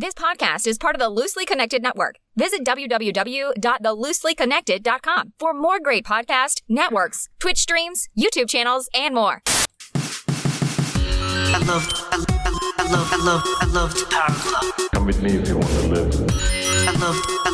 This podcast is part of the Loosely Connected Network. Visit www.thelooselyconnected.com for more great podcast networks, Twitch streams, YouTube channels, and more. I love, I, I, I love, I love, I love Power Club. Come with me if you want to live. I love, I, I,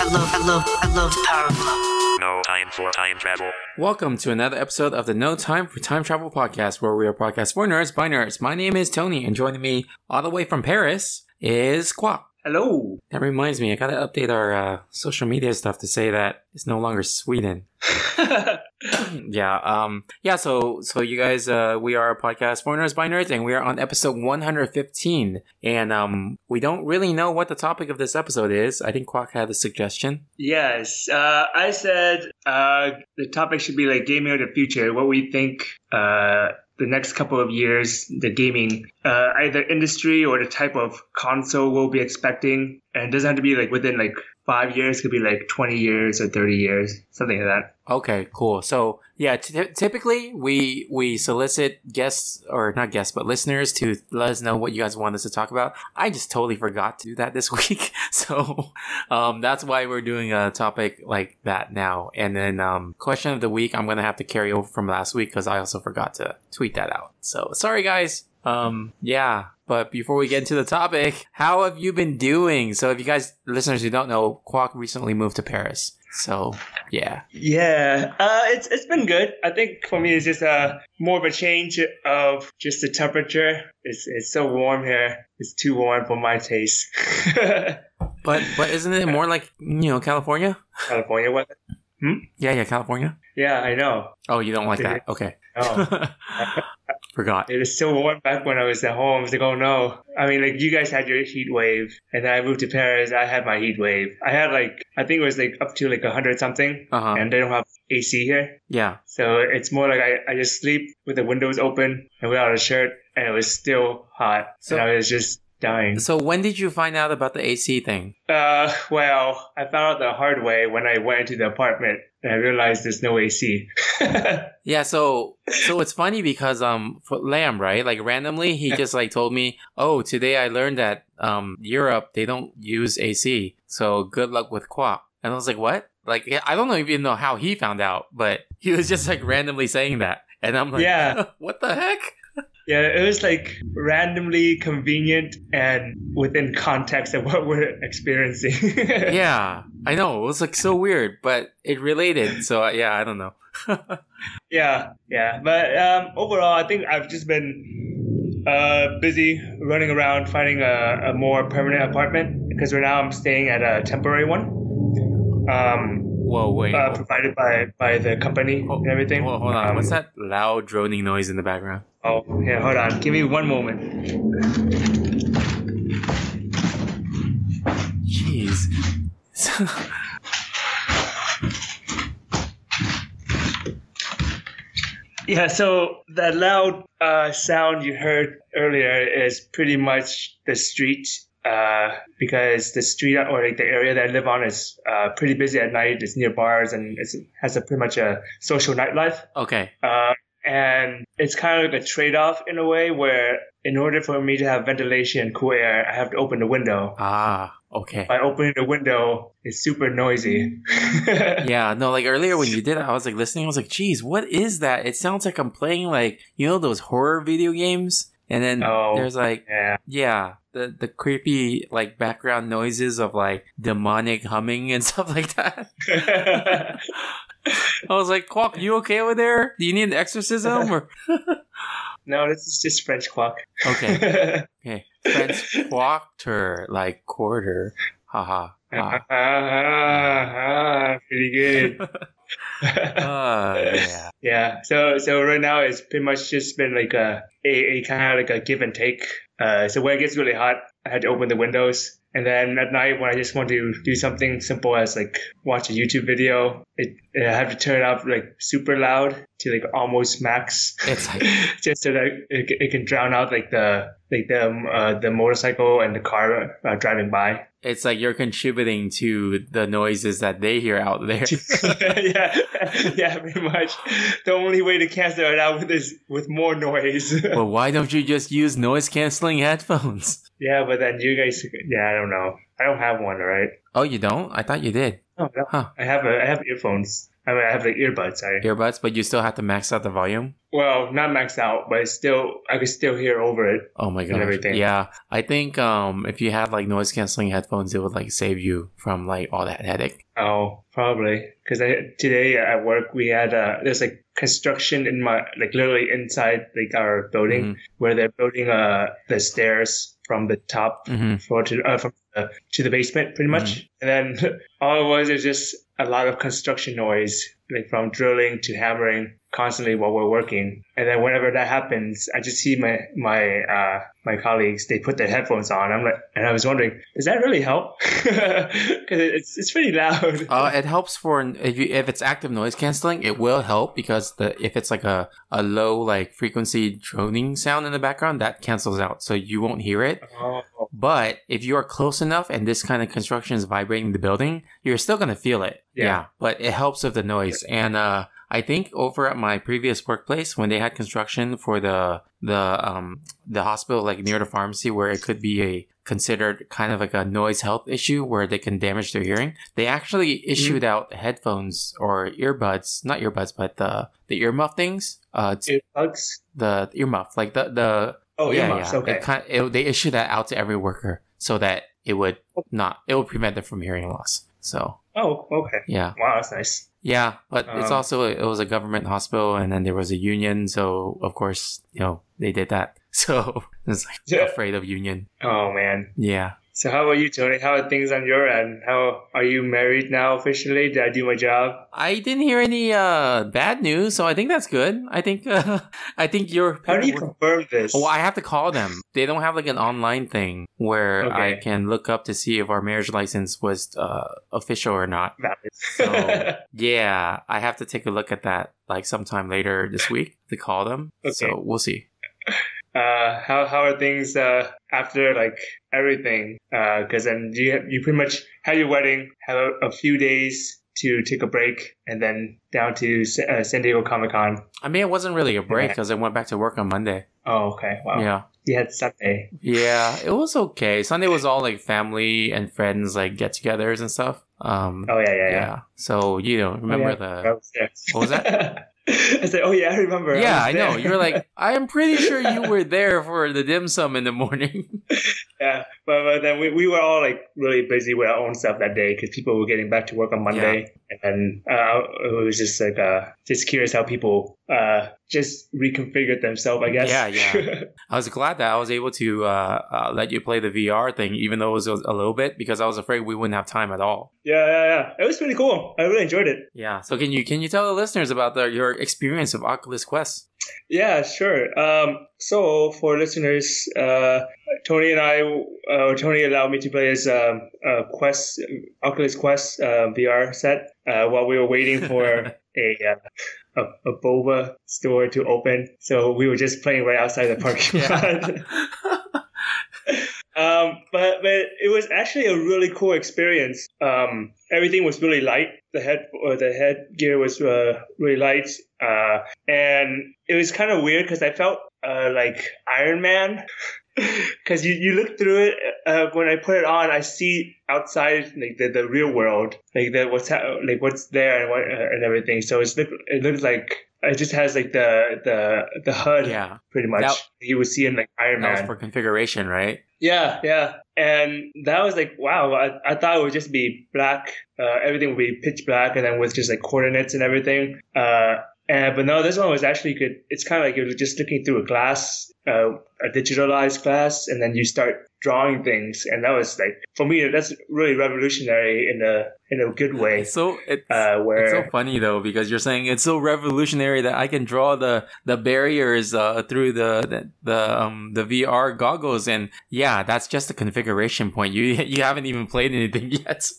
I love, I love, I love Power Club. No time for time travel. Welcome to another episode of the No Time for Time Travel podcast, where we are podcast for nerds by nerds. My name is Tony, and joining me all the way from Paris is Quack. Hello. That reminds me, I gotta update our uh, social media stuff to say that it's no longer Sweden. yeah, um, yeah. So, so you guys, uh, we are a podcast for nerds by nerds, and we are on episode 115. And um, we don't really know what the topic of this episode is. I think Quack had a suggestion. yes, uh, I said uh, the topic should be like gaming of the future. What we think uh, the next couple of years, the gaming, uh, either industry or the type of console we'll be expecting. And it doesn't have to be like within like five years. Could be like 20 years or 30 years, something like that. Okay, cool. So yeah, t- typically we we solicit guests or not guests but listeners to let us know what you guys want us to talk about. I just totally forgot to do that this week, so um, that's why we're doing a topic like that now. And then um, question of the week, I'm gonna have to carry over from last week because I also forgot to tweet that out. So sorry guys. Um, yeah. But before we get into the topic, how have you been doing? So if you guys listeners who don't know, Quack recently moved to Paris. So yeah. Yeah, uh, it's it's been good. I think for me, it's just uh, more of a change of just the temperature. It's it's so warm here. It's too warm for my taste. But but isn't it more like you know California? California weather. Hmm? Yeah, yeah, California. Yeah, I know. Oh, you don't like that? Okay, Oh, forgot. it was so warm back when I was at home. I was like, oh no. I mean, like you guys had your heat wave, and then I moved to Paris. I had my heat wave. I had like I think it was like up to like a hundred something, Uh huh. and they don't have AC here, Yeah. so it's more like I, I just sleep with the windows open and without a shirt, and it was still hot, So- and I was just dying. So when did you find out about the AC thing? Uh, well, I found out the hard way when I went into the apartment and I realized there's no AC. Yeah. So so it's funny because um for Lamb right like randomly he just like told me oh today I learned that um Europe they don't use AC so good luck with Quack and I was like what like I don't even know how he found out but he was just like randomly saying that and I'm like Yeah. what the heck yeah, it was like randomly convenient and within context of what we're experiencing. yeah I know it was like so weird but it related so uh, yeah I don't know yeah, yeah. But um, overall, I think I've just been uh, busy running around finding a, a more permanent apartment because right now I'm staying at a temporary one. Um, whoa wait uh, provided by by the company Oh, and everything. Hold, hold on. Um, What's that loud droning noise in the background? Oh, yeah, hold on. Give me one moment. Jeez. Yeah, so that loud uh, sound you heard earlier is pretty much the street uh, because the street or like the area that I live on is uh, pretty busy at night. It's near bars and it has a pretty much a social nightlife. okay. Uh, and it's kind of like a trade-off in a way where in order for me to have ventilation and cool air, I have to open the window. Ah, okay. By opening the window, it's super noisy. Yeah, no, like earlier when you did it, I was like listening. I was like, geez, what is that? It sounds like I'm playing like, you know, those horror video games? And then Oh. there's like, yeah. yeah, the, the creepy like background noises of like demonic humming and stuff like that. I was like, Quack, you okay over there? Do you need an exorcism? Or no, this is just French clock. okay, okay, French quarter, like quarter, haha. Ah, ah, pretty good. Uh, yeah. yeah. So so right now it's pretty much just been like a a, a kind of like a give and take. Uh, so when it gets really hot, I had to open the windows, and then at night when I just want to do something simple as like watch a YouTube video, it I have to turn it up like super loud to like almost max, It's like just so that it, it can drown out like the like the uh, the motorcycle and the car uh, driving by. it's like you're contributing to the noises that they hear out there. yeah, yeah, pretty much. The only way to cancel it out with is with more noise. well, why don't you just use noise canceling headphones? yeah, but then you guys, yeah, I don't know. I don't have one, right? Oh, you don't? I thought you did. Oh, no. Huh. I have a, I have earphones. I mean, I have the earbuds. Sorry. Earbuds, but you still have to max out the volume. Well, not maxed out, but it's still I could still hear over it. Oh my god! everything. Yeah, I think um if you had like noise canceling headphones, it would like save you from like all that headache. Oh, probably because today at work we had uh there's like construction in my like literally inside like our building Mhm. where they're building uh the stairs from the top Mhm. floor to uh, from the, to the basement pretty much, mm. and then all it was is just a lot of construction noise like from drilling to hammering constantly while we're working. And then whenever that happens, I just see my my uh, my colleagues they put their headphones on. I'm like, and I was wondering, does that really help? Because it's it's pretty loud. Uh, it helps for if you if it's active noise canceling, it will help because the if it's like a a low like frequency droning sound in the background, that cancels out, so you won't hear it. Oh, But if you are close enough and this kind of construction is vibrating the building, you're still gonna feel it. Yeah. But it helps with the noise. And uh I think over at my previous workplace when they had construction for the the um the hospital like near the pharmacy where it could be a considered kind of like a noise health issue where they can damage their hearing, they actually issued out headphones or earbuds, not earbuds, but the the earmuff things. Uh earplugs. the earmuff, like the the Oh, earmuffs, okay. It kind it, they issue that out to every worker so that it would not it would prevent them from hearing loss. So Oh, okay. yeah, Wow, that's nice. Yeah, but it's Um, also it was a government hospital, and then there was a union, so of course you know they did that. So it's like Yeah. afraid of union. Oh man. Yeah. So how about you, Tony? How are things on your end? How are you married now officially? Did I do my job? I didn't hear any uh bad news, so I think that's good. I think uh, I think you're. How do you confirm this? Well, I have to call them. They don't have like an online thing where I can look up to see if our marriage license was uh, official or not. So yeah, I have to take a look at that like sometime later this week to call them. Okay. So we'll see. Uh, how how are things uh, after like everything? Because then you you pretty much had your wedding, have a, a few days to take a break, and then down to uh, San Diego Comic Con. I mean, it wasn't really a break because I went back to work on Monday. Oh, okay. Wow. Yeah. You had Sunday. Yeah, it was okay. Sunday was all like family and friends, like get togethers and stuff. Um, Oh yeah, yeah, yeah. yeah. So, you know, remember Oh, yeah. The. What was that? I said, "Oh yeah, I remember." Yeah, was I know. You were like, I am pretty sure you were there for the dim sum in the morning. Yeah, but, but then we, we were all like really busy with our own stuff that day because people were getting back to work on Monday, and uh, it was just like uh, just curious how people uh, just reconfigured themselves. I guess. Yeah, yeah. I was glad that I was able to uh, uh, let you play the VR thing, even though it was a little bit, because I was afraid we wouldn't have time at all. yeah, yeah, yeah. It was pretty cool. I really enjoyed it. Yeah. So can you can you tell the listeners about the, your experience of Oculus Quest? Yeah, sure. Um, so for listeners, uh, Tony and I, uh, Tony allowed me to play his um, uh, Quest, Oculus Quest uh, VR set uh, while we were waiting for a, uh, a a boba store to open. So we were just playing right outside the parking lot. Um, but but it was actually a really cool experience. Um, everything was really light. The head or the headgear was uh, really light, uh, and it was kind of weird because I felt uh, like Iron Man. Because you, you look through it uh, when I put it on, I see outside like the, the real world, like the what's ha- like what's there and what uh, and everything. So it's it looks like it just has like the the the HUD yeah. pretty much. That- you would see in like Iron That Man. was for configuration, right? Yeah, yeah. And that was like, wow, I, I thought it would just be black. Uh, everything would be pitch black and then with just like coordinates and everything. Uh, and, but no, this one was actually good. It's kind of like you're just looking through a glass, uh, a digitalized glass, and then you start drawing things. And that was like, for me, that's really revolutionary in a, in a good way. It's so it's, Uh, it's so funny though because you're saying it's so revolutionary that I can draw the the barriers uh, through the, the the um the VR goggles and yeah, that's just a configuration point. You you haven't even played anything yet.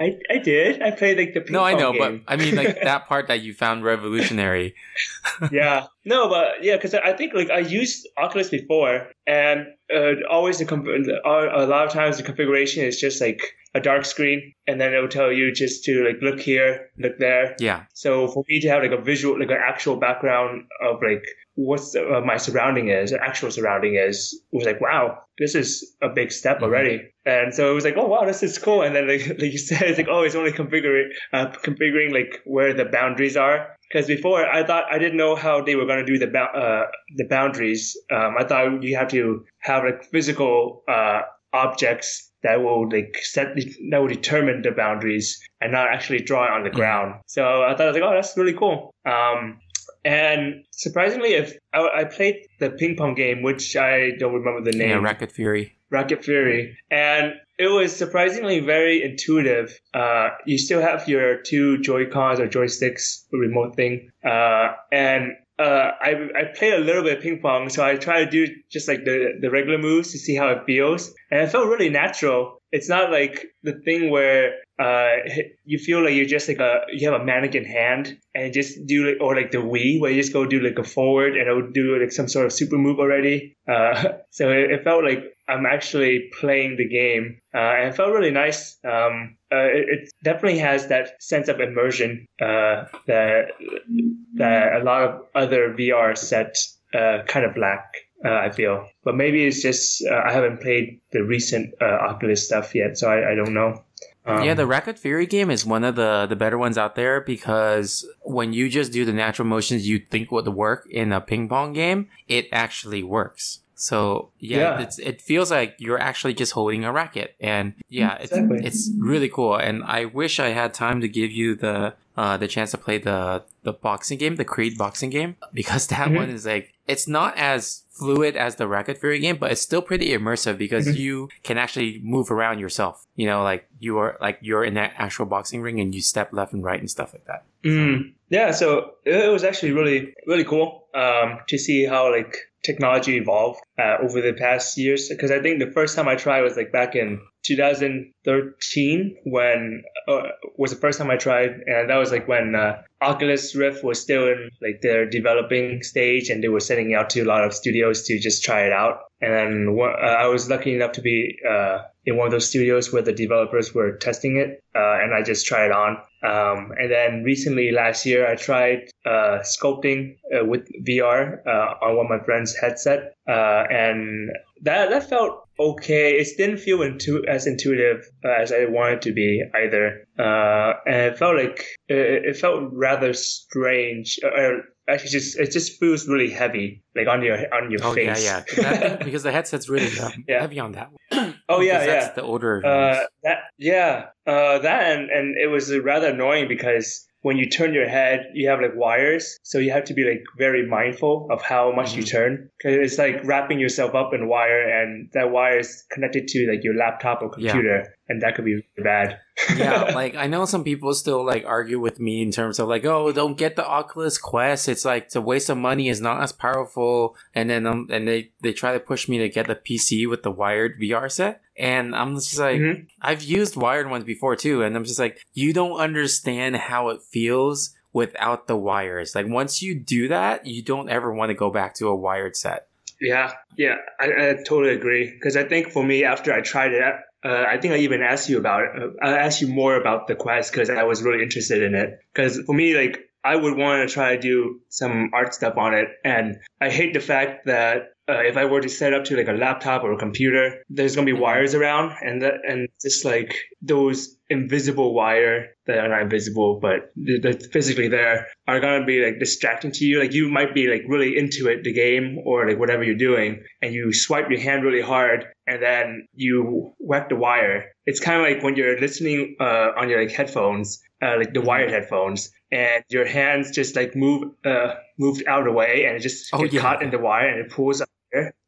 I, I did. I played like the ping No, I know, game. but I mean, like that part that you found revolutionary. yeah, no, but yeah, because I think like I used Oculus before, and uh, always the comp- a lot of times the configuration is just like a dark screen, and then it will tell you just to like look here, look there. Yeah, So for me to have like a visual, like an actual background of like what's uh, my surrounding is, actual surrounding is, was like wow, this is a big step Mm-hmm. already. And so it was like, oh wow, this is cool. And then like, like you said, it's like oh, it's only configuring uh, configuring like where the boundaries are. Because before I thought I didn't know how they were going to do the bou- uh, the boundaries. Um, I thought you have to have like physical uh, objects that will like set that will determine the boundaries and not actually draw it on the ground. So I thought I was like, oh, that's really cool. Um, and surprisingly, if I, I played the ping pong game, which I don't remember the name, yeah, Racket Fury. Rocket Fury, and it was surprisingly very intuitive. Uh, you still have your two Joy Cons or joysticks remote thing, uh, and uh, I I played a little bit of ping pong, so I try to do just like the the regular moves to see how it feels, and it felt really natural. It's not like the thing where uh, you feel like you're just like a you have a mannequin hand and just do like or like the Wii where you just go do like a forward and it would do like some sort of super move already. Uh, so it, it felt like I'm actually playing the game, uh, and it felt really nice. Um, uh, it, it definitely has that sense of immersion uh, that that a lot of other VR sets uh, kind of lack. Uh, I feel, but maybe it's just uh, I haven't played the recent uh, Oculus stuff yet, so I, I don't know. Um, yeah, the Racket Fury game is one of the the better ones out there because when you just do the natural motions you think would work in a ping pong game, it actually works. So yeah, Yeah. It's, it feels like you're actually just holding a racket, and yeah, Exactly. it's it's really cool. And I wish I had time to give you the uh, the chance to play the the boxing game, the Creed boxing game, because that Mhm. one is like it's not as fluid as the Racket Fury game, but it's still pretty immersive because Mhm. you can actually move around yourself. You know, like you are like you're in that actual boxing ring and you step left and right and stuff like that. Mm. Yeah, so it was actually really, really cool um, to see how like technology evolved uh, over the past years. Because I think the first time I tried was like back in 2013 when uh, was the first time I tried, and that was like when uh, Oculus Rift was still in like their developing stage, and they were sending out to a lot of studios to just try it out. And then uh, I was lucky enough to be uh, in one of those studios where the developers were testing it, uh, and I just tried it on. Um, and then recently, last year, I tried uh, sculpting uh, with VR uh, on one of my friend's headset, uh, and that that felt okay. It didn't feel intu- as intuitive uh, as I wanted to be either, uh, and it felt like it, it felt rather strange. Actually, just it just feels really heavy, like on your on your Oh face. yeah, yeah, That because the headset's really Yeah. heavy on that. One. oh yeah, yeah. The older. Uh, that yeah, uh, that and, and it was rather annoying because when you turn your head, you have like wires, so you have to be like very mindful of how much you Mhm. turn. Cause it's like wrapping yourself up in wire, and that wire is connected to like your laptop or Yeah. And that could be bad. yeah, like I know some people still like argue with me in terms of like, oh, don't get the Oculus Quest. It's like it's a waste of money. It's not as powerful. And then um, and they they try to push me to get the PC with the wired VR set. And I'm just like, Mhm. I've used wired ones before too, and I'm just like, you don't understand how it feels without the wires. Like once you do that, you don't ever want to go back to a wired set. Yeah, yeah, I, I totally agree. Because I think for me, after I tried it, uh, I think I even asked you about. Uh, I asked you more about the Quest because I was really interested in it. Because for me, like, I would want to try to do some art stuff on it, and I hate the fact that. Uh, if I were to set up to like a laptop or a computer, there's gonna be wires around, and that and just like those invisible wire that are not invisible, but th- they're physically there, are gonna be like distracting to you. Like you might be like really into it, the game or like whatever you're doing, and you swipe your hand really hard, and then you whack the wire. It's kind of like when you're listening uh, on your like headphones, uh, like the wired headphones, and your hands just like move uh, moved out of the way, and it just Oh, yeah. caught in the wire, and it pulls up.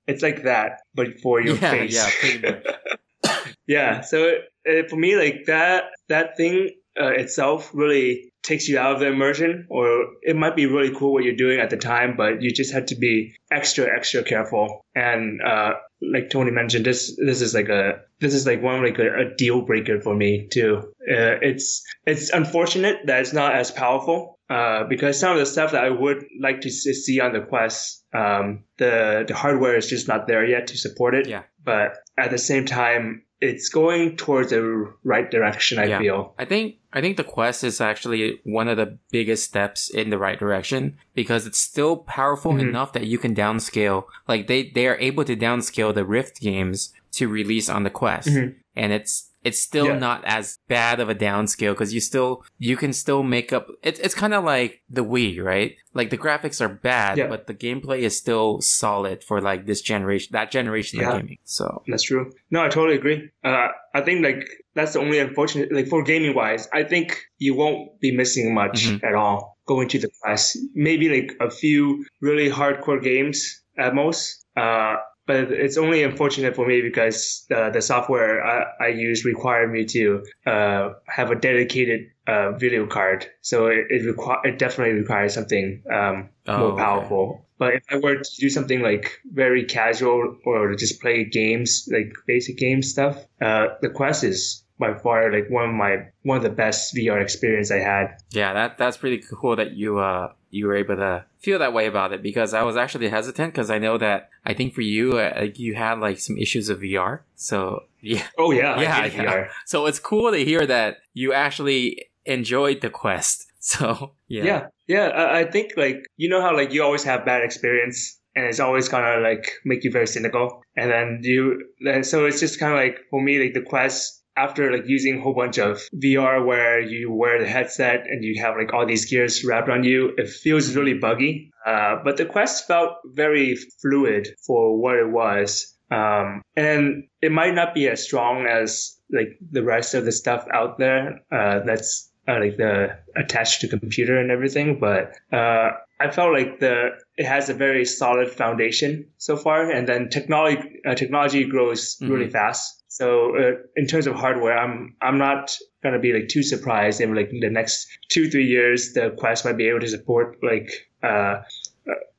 It's like that, but for your yeah, face. yeah, pretty much. Yeah. So uh, for me, like that that thing uh, itself really takes you out of the immersion, or it might be really cool what you're doing at the time, but you just have to be extra, extra careful. And uh, like Tony mentioned, this this is like a this is like one like a, a deal breaker for me too. Uh, it's it's unfortunate that it's not as powerful uh, because some of the stuff that I would like to see on the Quest, um, the the hardware is just not there yet to support it. Yeah. But at the same time, it's going towards the right direction. I Yeah. feel. I think I think the Quest is actually one of the biggest steps in the right direction because it's still powerful Mhm. enough that you can downscale. Like they they are able to downscale the Rift games to release on the Quest, Mhm. and it's it's still Yeah. not as bad of a downscale because you still you can still make up. It's it's kind of like the Wii, right? Like the graphics are bad, Yeah. but the gameplay is still solid for like this generation, that generation Yeah. of gaming. So That's true. No, I totally agree. Uh, I think like that's the only unfortunate like for gaming wise. I think you won't be missing much Mhm. at all going to the class. Maybe like a few really hardcore games at most. Uh, but it's only unfortunate for me because the the software I, I use required me to uh, have a dedicated uh, video card. So it it, requ- it definitely requires something um, Oh, more okay. powerful. But if I were to do something like very casual or just play games, like basic game stuff, uh, the Quest is by far like one of my one of the best VR experience I had. Yeah, that that's pretty cool that you uh you were able to feel that way about it because I was actually hesitant because I know that I think for you uh, like, you had like some issues of VR. So yeah, Oh yeah, yeah, I yeah. VR. So it's cool to hear that you actually enjoyed the quest. So yeah, Yeah, yeah. I, I think like you know how like you always have bad experience. And it's always kind of like make you very cynical, and then you, then so it's just kind of like for me like the quest after like using a whole bunch of VR where you wear the headset and you have like all these gears wrapped on you, it feels really buggy. Uh, but the Quest felt very fluid for what it was. Um, and it might not be as strong as like the rest of the stuff out there, uh, that's uh, like the attached to computer and everything. But, uh, I felt like the, it has a very solid foundation so far. And then technology, uh, technology grows really fast. So uh, in terms of hardware, I'm I'm not gonna be like too surprised in like the next two three years the Quest might be able to support like uh, uh,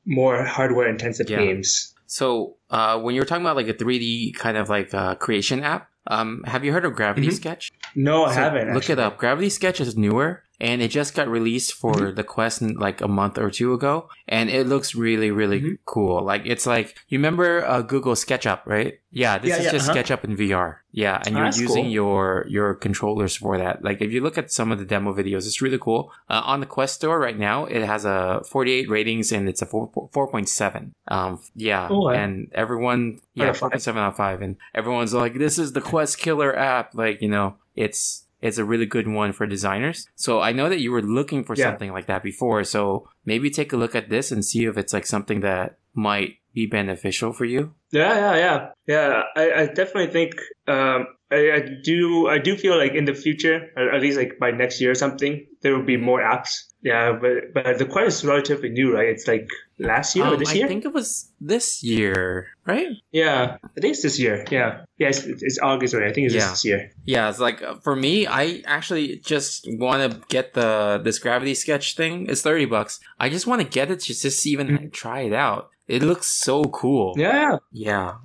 more hardware intensive Yeah. games. So uh, when you were talking about like a 3D kind of like uh, creation app, um, have you heard of Gravity Mhm. Sketch? No, I So haven't. Look it up. Gravity Sketch is newer and it just got released for Mm-hmm. the Quest like a month or two ago, and it looks really, really Mhm. cool. Like it's like you remember uh, Google SketchUp, right? Yeah, this Yeah, is yeah, just uh-huh. SketchUp in VR. Yeah, and Oh, you're using cool. your your controllers for that. Like if you look at some of the demo videos, it's really cool. Uh, on the Quest store right now, it has a 48 ratings and it's a 4 4.7. Um, yeah, Oh, and everyone, yeah, Out 4.7 out of five, and everyone's like, "This is the Quest killer app." Like you know, it's it's a really good one for designers. So I know that you were looking for Yeah. something like that before. So maybe take a look at this and see if it's like something that might be beneficial for you. Yeah, yeah, yeah, yeah. I, I definitely think um, I, I do. I do feel like in the future, at least like by next year or something, there will be more apps. Yeah, but but the Quest is relatively new, right? It's like last year or Um, this I year. I think it was this year, right? Yeah, I think it's this year. Yeah, yeah, it's, it's August, right? I think it's Yeah. this year. Yeah, it's like uh, for me, I actually just want to get the this gravity sketch thing. It's thirty bucks. I just want to get it just to even try it out. It looks so cool. Mm-hmm. Yeah, Yeah.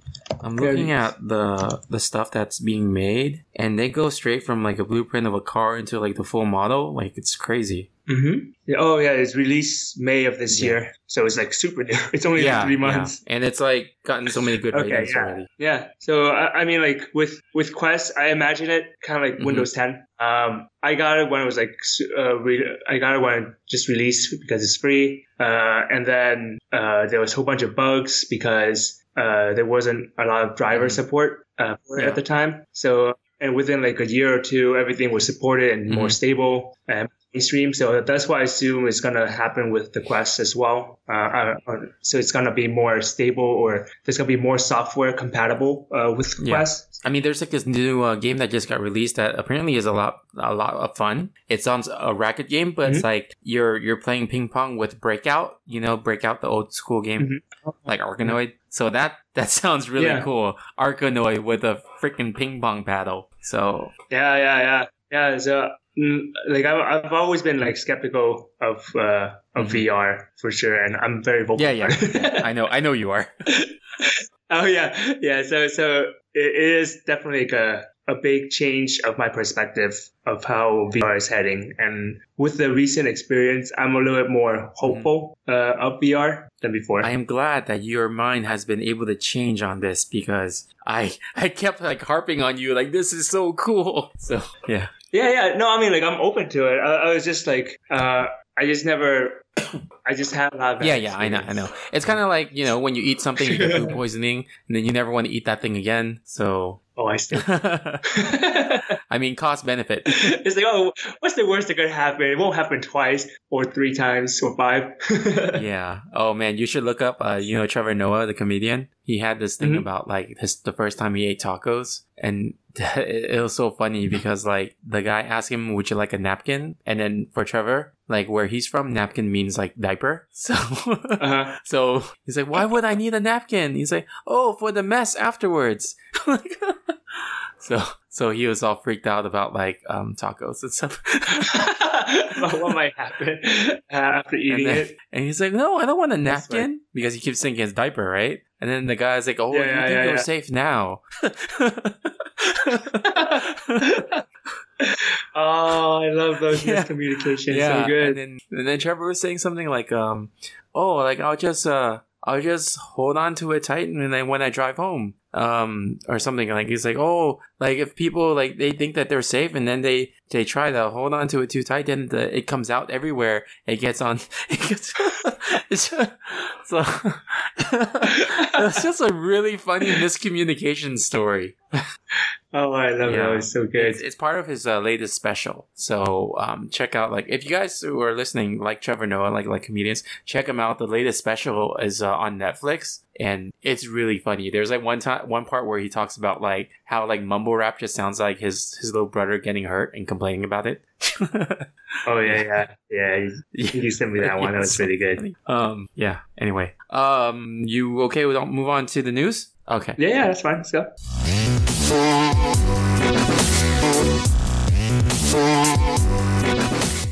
I'm looking at the the stuff that's being made and they go straight from like a blueprint of a car into like the full model. Like it's crazy. Mm-hmm. Oh yeah, it's released May of this Yeah. year, so it's like super new. It's only yeah, like three yeah. months. And it's like gotten so many good Okay, ratings yeah. already. Yeah. So I, I mean, like with with Quest, I imagine it kind of like Mhm. Windows 10. Um, I got it when it was like uh, re- I got it when it just released because it's free. Uh, and then uh, there was a whole bunch of bugs because uh, there wasn't a lot of driver Mhm. support uh, for it Yeah. at the time. So and within like a year or two, everything was supported and more Mhm. stable and mainstream. So that's why I assume it's gonna happen with the Quest as well. Uh, uh, so it's gonna be more stable, or there's gonna be more software compatible uh, with Yeah. Quest. I mean, there's like this new uh, game that just got released that apparently is a lot, a lot of fun. It sounds a racket game, but Mm-hmm. it's like you're you're playing ping pong with Breakout. You know, Breakout, the old school game, like Arkanoid. So that that sounds really Mm-hmm. Yeah. cool. Arkanoid with a freaking ping pong paddle. So Yeah, yeah, yeah, yeah. So mm, like I've, I've always been like skeptical of uh, of VR for sure, and I'm very vocal. Mm-hmm. Yeah, yeah, about it. yeah. I know, I know you are. oh yeah, yeah. So so it it is definitely like a a big change of my perspective of how VR is heading, and with the recent experience, I'm a little bit more hopeful uh, of VR than before. Mm-hmm. I am glad that your mind has been able to change on this because I I kept like harping on you like this is so cool. So yeah, Yeah, yeah. No, I mean, like, I'm open to it. I, I was just like, uh, I just never, I just haven't had that. yeah, yeah. I know, I know. It's kind of like you know when you eat something you get food poisoning and then you never want to eat that thing again. So Oh, I see. I mean, cost benefit. it's like, oh, what's the worst that could happen? It won't happen twice or three times or five. yeah. Oh man, you should look up. Uh, you know Trevor Noah, the comedian. He had this thing Mhm. about like his the first time he ate tacos, and it, it was so funny because like the guy asked him, "Would you like a napkin?" And then for Trevor, like where he's from, napkin means like diaper. So. uh-huh. So he's like, why would I need a napkin? He's like, oh, for the mess afterwards. So so he was all freaked out about like um tacos and stuff. About what might happen after eating and, then- it. and he's like, no, I don't want a napkin because he keeps thinking his diaper, right? And then the guy's like, oh, Yeah, you yeah, think yeah, you're yeah. safe now? oh, I love those Yeah. miscommunications. yeah, So good. and then and then Trevor was saying something like, um, oh, like I'll just uh. I'll just hold on to it tight, and then when I drive home, um, or something like he's like, oh, like if people like they think that they're safe, and then they they try to hold on to it too tight, then the, it comes out everywhere. It gets on. It gets. It's just, so it's just a really funny miscommunication story. oh, I love Yeah. those. So good. It's, it's part of his uh, latest special. So um, check out like if you guys who are listening, like Trevor Noah, like like comedians, check him out. The latest special is uh, on Netflix, and it's really funny. There's like one time, one part where he talks about like how like mumble rap just sounds like his his little brother getting hurt and complaining about it. Oh, yeah, yeah. Yeah, you, you sent me that one. That was pretty good. Um. Yeah. Anyway. Um. You okay? We'll move on to the news. Okay. Yeah, yeah, that's fine. Let's go.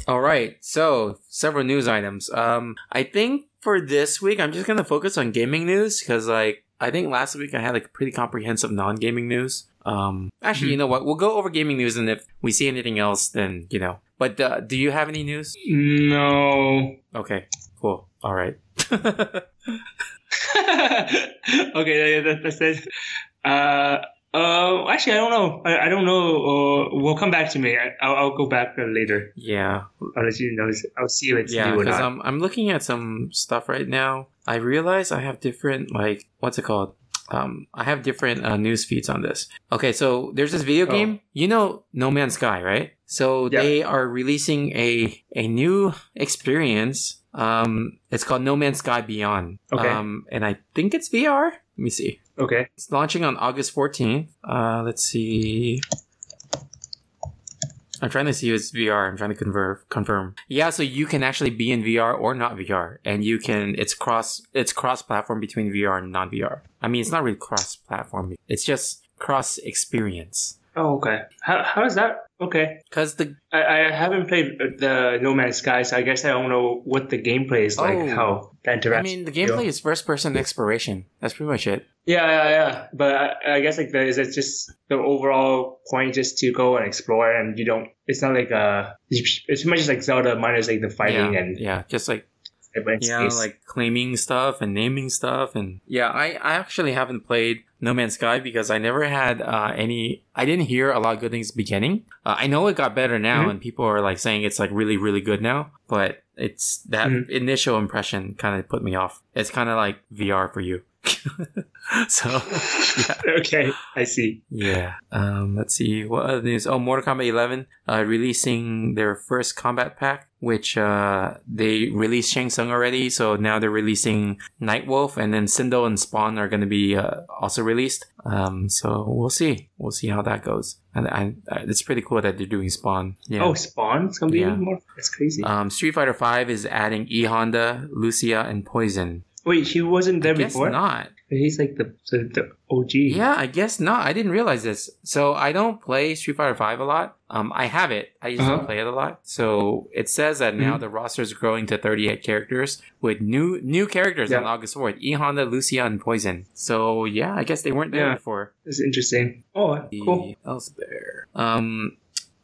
All right, so several news items. Um, I think for this week, I'm just gonna focus on gaming news because, like, I think last week I had like pretty comprehensive non-gaming news. Um, actually, you know what? We'll go over gaming news, and if we see anything else, then you know. But uh, do you have any news? No. Okay, cool. All right. okay, that, that's it. Uh, uh, actually, I don't know. I, I don't know. Uh, will come back to me. I, I'll, I'll go back uh, later. yeah, I'll let you know. I'll see if it's yeah. Because. I'm I'm looking at some stuff right now. I realize I have different like what's it called? Um, I have different uh, news feeds on this. Okay, so there's this video Oh. game. You know No Man's Sky, right? So Yeah. they are releasing a a new experience. Um, it's called No Man's Sky Beyond. Okay. Um, and I think it's VR. Let me see. Okay. It's launching on August 14th. Uh, let's see. I'm trying to see if it's VR. I'm trying to confirm. Confirm. Yeah, so you can actually be in VR or not VR, and you can. It's cross. It's cross platform between VR and non VR. I mean, it's not really cross platform. It's just cross experience. Oh, okay. How how is that? Okay. Cause the I, I haven't played the No Man's Sky, so I guess I don't know what the gameplay is like. Oh. How the interaction. I mean, the gameplay is first person exploration. That's pretty much it. Yeah, yeah, yeah. But I, I guess like the, is it just the overall point just to go and explore, and you don't. It's not like uh, it's it's much like Zelda minus like the fighting yeah, and yeah, just like yeah, space. like claiming stuff and naming stuff, and yeah, I, I actually haven't played No Man's Sky because I never had uh, any. I didn't hear a lot of good things beginning. Uh, I know it got better now, Mhm. and people are like saying it's like really really good now, but it's that Mhm. initial impression kind of put me off. It's kind of like VR for you. so yeah. okay, I see. Yeah. Um, let's see. What other news? Oh, Mortal Kombat 11 uh, releasing their first combat pack, which uh, they released Shang Tsung already. So now they're releasing Nightwolf, and then Sindel and Spawn are going to be uh, also released. Um, so we'll see. We'll see how that goes. And I, I, it's pretty cool that they're doing Spawn. Yeah. Oh, Spawn's gonna be Yeah. more. That's crazy. Um, Street Fighter 5 is adding E Honda, Lucia, and Poison. Wait, she wasn't there I guess before. not. He's like the the, the OG. Yeah, I guess not. I didn't realize this. So I don't play Street Fighter Five a lot. Um, I have it. I just Uh-huh. don't play it a lot. So it says that now Mhm. the roster is growing to 38 characters with new new characters on August 4th. E Honda, Lucia, and Poison. So yeah, I guess they weren't there Yeah. before. It's interesting. Oh, cool. Else there? Um.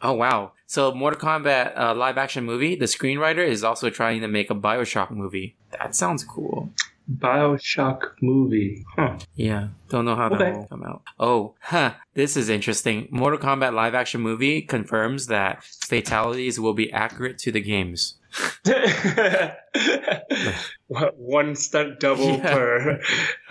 Oh wow! So Mortal Kombat uh, live action movie. The screenwriter is also trying to make a Bioshock movie. That sounds cool. Bioshock movie. Huh. Yeah, don't know how that will come out. Oh, huh. This is interesting. Mortal Kombat live action movie confirms that fatalities will be accurate to the games. One stunt double Yeah. per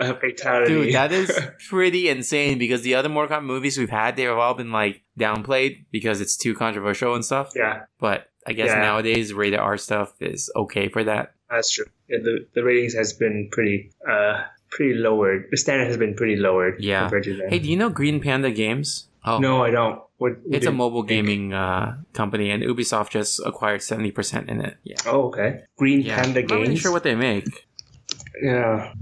uh, fatality. Dude, that is pretty insane because the other Mortal Kombat movies we've had, they've all been like downplayed because it's too controversial and stuff. yeah, But I guess Yeah. nowadays rated R stuff is okay for that. that's true. Yeah, the the ratings has been pretty uh pretty lowered. The standard has been pretty lowered. Yeah. compared to. Hey, do you know Green Panda Games? Oh, no, I don't. What, what It's a did- mobile gaming uh, company, and Ubisoft just acquired seventy percent in it. Yeah, Oh, okay. Green yeah. Panda Games. I'm not really sure what they make. Yeah.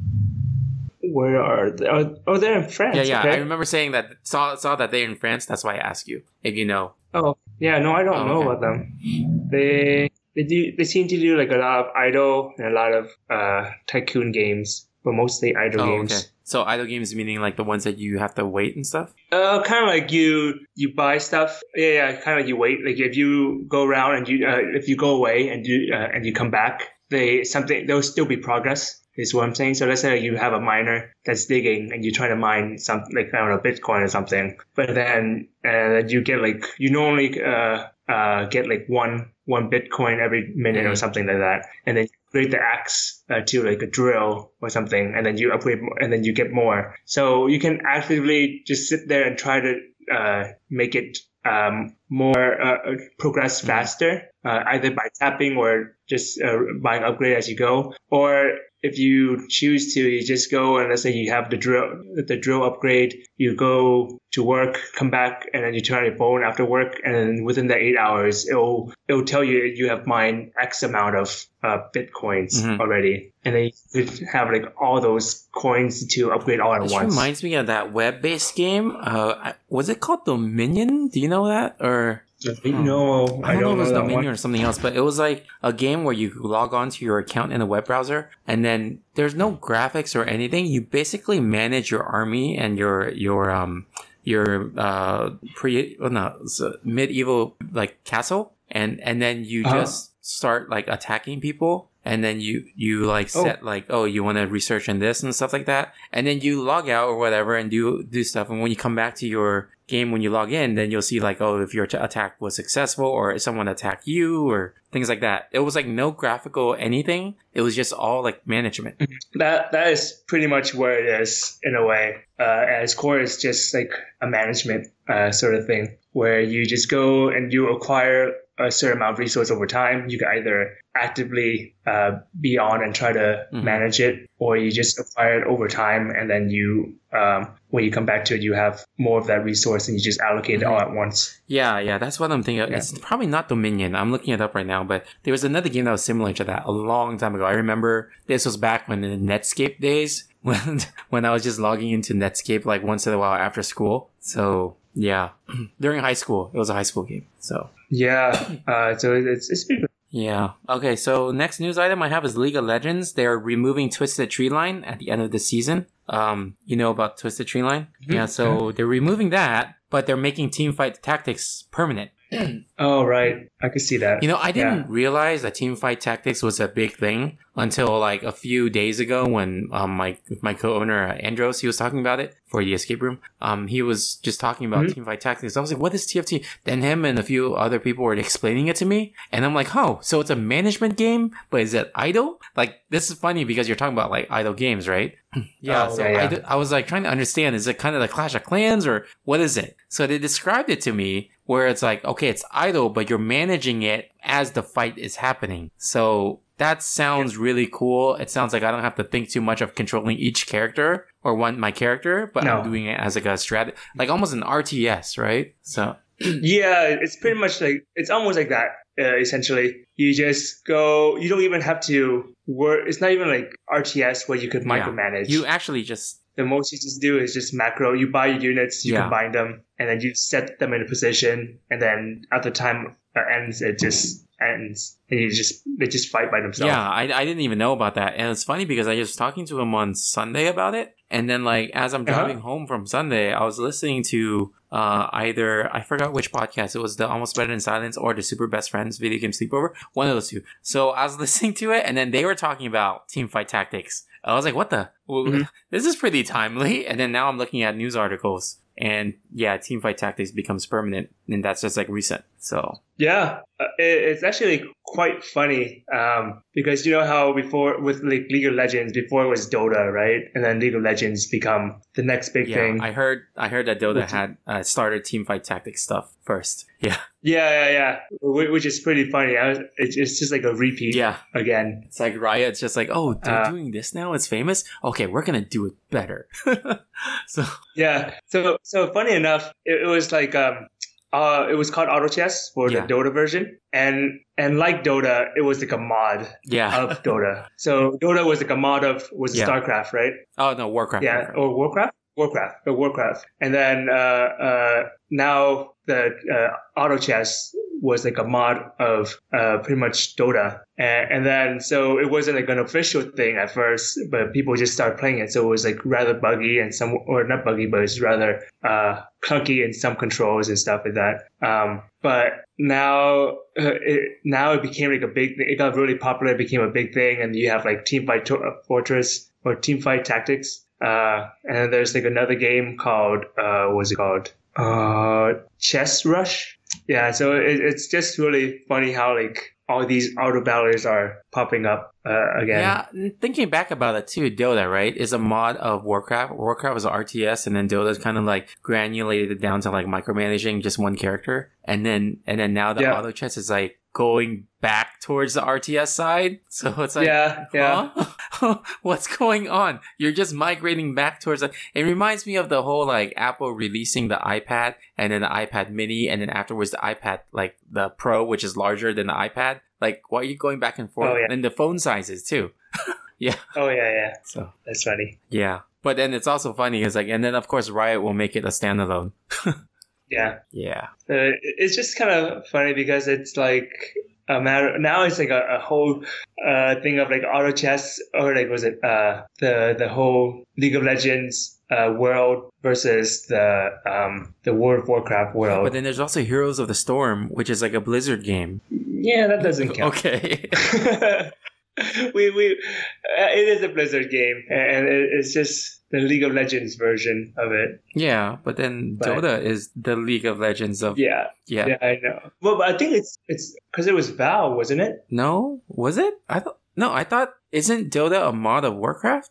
Where are they? Oh, oh, they're in France. Yeah, yeah. okay. I remember saying that saw saw that they're in France. That's why I ask you if you know. Oh, yeah. No, I don't Oh, know okay. about them. They they do they seem to do like a lot of idle and a lot of uh tycoon games, but mostly idle Oh, games. okay. So idle games meaning like the ones that you have to wait and stuff. Uh, kind of like you you buy stuff. Yeah, yeah. Kind of like you wait. Like if you go around and you uh, if you go away and you uh, and you come back, they something there will still be progress. Is what I'm saying. So let's say you have a miner that's digging and you're trying to mine something like I don't know Bitcoin or something, but then uh, you get like you normally uh, uh, get like one one Bitcoin every minute or Mhm. something like that, and then upgrade the axe uh, to like a drill or something, and then you upgrade more, and then you get more. So you can actively just sit there and try to uh, make it um, more uh, progress faster, uh, either by tapping or just uh, buying upgrade as you go, or if you choose to, you just go and let's say you have the drill, the drill upgrade, you go to work, come back, and then you turn on your phone after work, and within the eight hours, it'll it'll tell you you have mined X amount of uh, bitcoins Mhm. already, and then you could have like all those coins to upgrade all at This once. reminds me of that web-based game. Uh, was it called Dominion? Do you know that or? No, I don't, know if it was Dominion or something else, but it was like a game where you log on to your account in a web browser, and then there's no graphics or anything. You basically manage your army and your your um your uh pre well, no medieval like castle, and and then you Uh-huh. just start like attacking people. And then you you like Oh. set like oh you want to research in this and stuff like that, and then you log out or whatever and do do stuff. And when you come back to your game when you log in, then you'll see like, oh, if your t- attack was successful or if someone attacked you or things like that. It was like no graphical anything. It was just all like management. That that is pretty much where it is in a way. Uh, at its core, is just like a management uh, sort of thing, where you just go and you acquire a certain amount of resource over time. You can either actively uh, be on and try to Mhm. manage it, or you just acquire it over time, and then you, um, when you come back to it, you have more of that resource, and you just allocate it all at once. Yeah, yeah, that's what I'm thinking. Yeah. It's probably not Dominion. I'm looking it up right now, but there was another game that was similar to that a long time ago. I remember this was back when in the Netscape days when when I was just logging into Netscape like once in a while after school. So yeah, during high school, it was a high school game. So Yeah. Uh, so it's it's been Yeah. Okay. So next news item I have is League of Legends. They're removing Twisted Tree Line at the end of the season. Um, you know about Twisted Tree Line? Yeah. So they're removing that, but they're making team fight tactics permanent. Oh right, I could see that. You know, I didn't Yeah. realize that team fight tactics was a big thing until like a few days ago when um my my co-owner uh, Andros he was talking about it for the escape room. Um, he was just talking about Mhm. team fight tactics. I was like, "What is TFT?" Then him and a few other people were explaining it to me, and I'm like, "Oh, so it's a management game, but is it idle?" Like this is funny because you're talking about like idle games, right? yeah. Oh, so yeah, yeah. I, d- I was like trying to understand: is it kind of the Clash of Clans or what is it? So they described it to me where it's like, okay, it's idle, but you're managing it as the fight is happening. So that sounds really cool. It sounds like I don't have to think too much of controlling each character or one my character, but No. I'm doing it as like a strat, like almost an RTS, right? So Yeah, it's pretty much like it's almost like that. Uh, essentially, you just go. You don't even have to work. It's not even like RTS where you could Yeah. micromanage. you actually just the most you just do is just macro. You buy units, you Yeah. combine them, and then you set them in a position, and then at the time uh, ends, it just ends, and you just they just fight by themselves. Yeah, I, I didn't even know about that. And it's funny because I was talking to him on Sunday about it. And then, like, as I'm Uh-huh. driving home from Sunday, I was listening to uh, either, I forgot which podcast. It was the Almost Better in Silence or the Super Best Friends Video Game Sleepover. One of those two. So I was listening to it, and then they were talking about team fight tactics. I was like, what the? Mhm. This is pretty timely. And then now I'm looking at news articles. And yeah, team fight tactics becomes permanent. And that's just like recent. So Yeah, uh, it's actually quite funny um, because you know how before with like League of Legends, before it was Dota, right? And then League of Legends become the next big yeah, thing. I heard I heard that Dota Which- had uh, started team fight tactics stuff first. Yeah. yeah, yeah, yeah, which is pretty funny. I was, it's, it's just like a repeat Yeah. again. It's like Riot's just like, oh, they're Uh, doing this now. It's famous. Okay, we're gonna do it better. so Yeah. So so funny enough, it, it was like um uh it was called Auto Chess for Yeah. the Dota version, and and like Dota, it was like a mod yeah. of Dota. So Dota was like a mod of was Yeah. StarCraft, right? oh no, Warcraft. Yeah, Warcraft. or Warcraft, Warcraft, or Warcraft, and then uh, uh, now the uh, auto chess was like a mod of uh, pretty much Dota, and, and then so it wasn't like an official thing at first, but people just started playing it, so it was like rather buggy and some, or not buggy, but it's rather uh, clunky in some controls and stuff like that. Um, but now uh, it now it became like a big thing. It got really popular. It became a big thing, and you have like Teamfight to- Fortress or Team Fight Tactics. Uh, and then there's like another game called uh, what's it called? Uh, Chess Rush. Yeah, so it, it's just really funny how like all these auto battlers are popping up uh, again. Yeah, thinking back about it too, Dota, right, is a mod of Warcraft. Warcraft was RTS, and then Dota's kind of like granulated it down to like micromanaging just one character, and then and then now the Yeah. auto chess is like going back towards the RTS side. So it's like, yeah, yeah. Huh? What's going on? You're just migrating back towards it. It reminds me of the whole like Apple releasing the iPad and then the iPad mini and then afterwards the iPad like the Pro, which is larger than the iPad. Like, why are you going back and forth? Oh, yeah. And the phone sizes too. Yeah. Oh yeah, yeah. So That's funny. yeah. But then it's also funny because like, and then of course Riot will make it a standalone. Yeah. Yeah. Uh, it's just kind of funny because it's like a matter now it's like a, a whole uh, thing of like auto chess or like was it uh, the the whole League of Legends uh, world versus the um, the World of Warcraft world. But then there's also Heroes of the Storm, which is like a Blizzard game. yeah, that doesn't count. Okay. we we uh, it is a Blizzard game and it, it's just the League of Legends version of it. yeah, but then But- Dota is the League of Legends of Yeah, yeah. yeah, I know. Well, but I think it's it's because it was Valve, wasn't it? No, was it? I thought no. I thought isn't Dota a mod of Warcraft?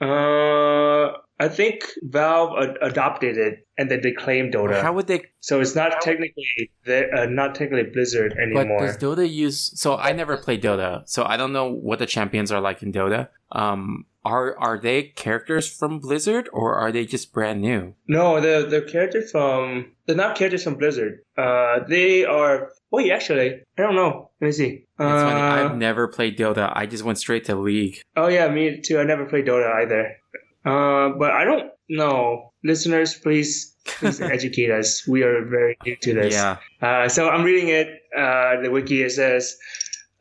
Uh, I think Valve ad- adopted it and then they claimed Dota. How would they? so it's not technically uh, not technically Blizzard But anymore. does Dota use? So I never played Dota, so I don't know what the champions are like in Dota. Um, are are they characters from Blizzard or are they just brand new? no, the the characters from they're not characters from Blizzard. Uh, they are. Wait, actually, I don't know. Let me see. It's funny. Uh, I've never played Dota. I just went straight to League. oh yeah, me too. I never played Dota either. Uh, but I don't know. Listeners, please please educate us. We are very new to this. Yeah. Uh, so I'm reading it. Uh, the wiki it says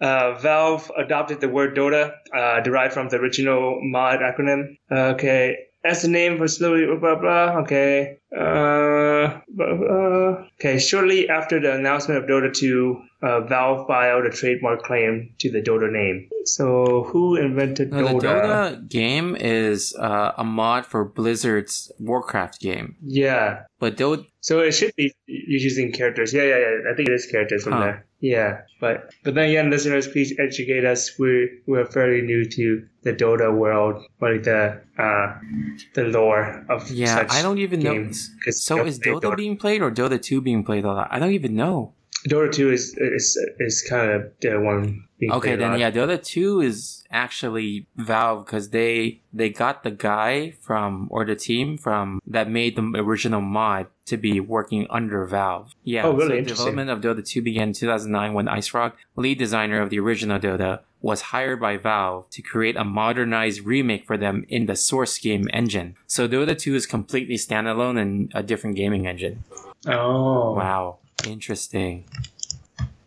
uh, Valve adopted the word Dota, uh, derived from the original mod acronym. Okay, as the name for slowly blah blah blah. Okay. Uh, blah. okay. Shortly after the announcement of Dota 2, uh, Valve filed a trademark claim to the Dota name. So who invented No, Dota? the Dota game is uh, a mod for Blizzard's Warcraft game. Yeah. But Dota, So it should be using characters. Yeah, yeah, yeah. I think it is characters from Huh. there. Yeah, but but then again, listeners, please educate us. We we're fairly new to the Dota world, like the uh the lore of yeah, such I don't even know. So is Dota being played or Dota 2 being played a lot? I don't even know. Dota 2 is is is kind of the one being Okay, then yeah, Dota 2 is actually Valve because they they got the guy from or the team from that made the original mod to be working under Valve. Yeah, Oh, really? so development of Dota 2 began in 2009 when IceFrog, lead designer of the original Dota, was hired by Valve to create a modernized remake for them in the source game engine. So Dota 2 is completely standalone and a different gaming engine. Oh, Wow, interesting.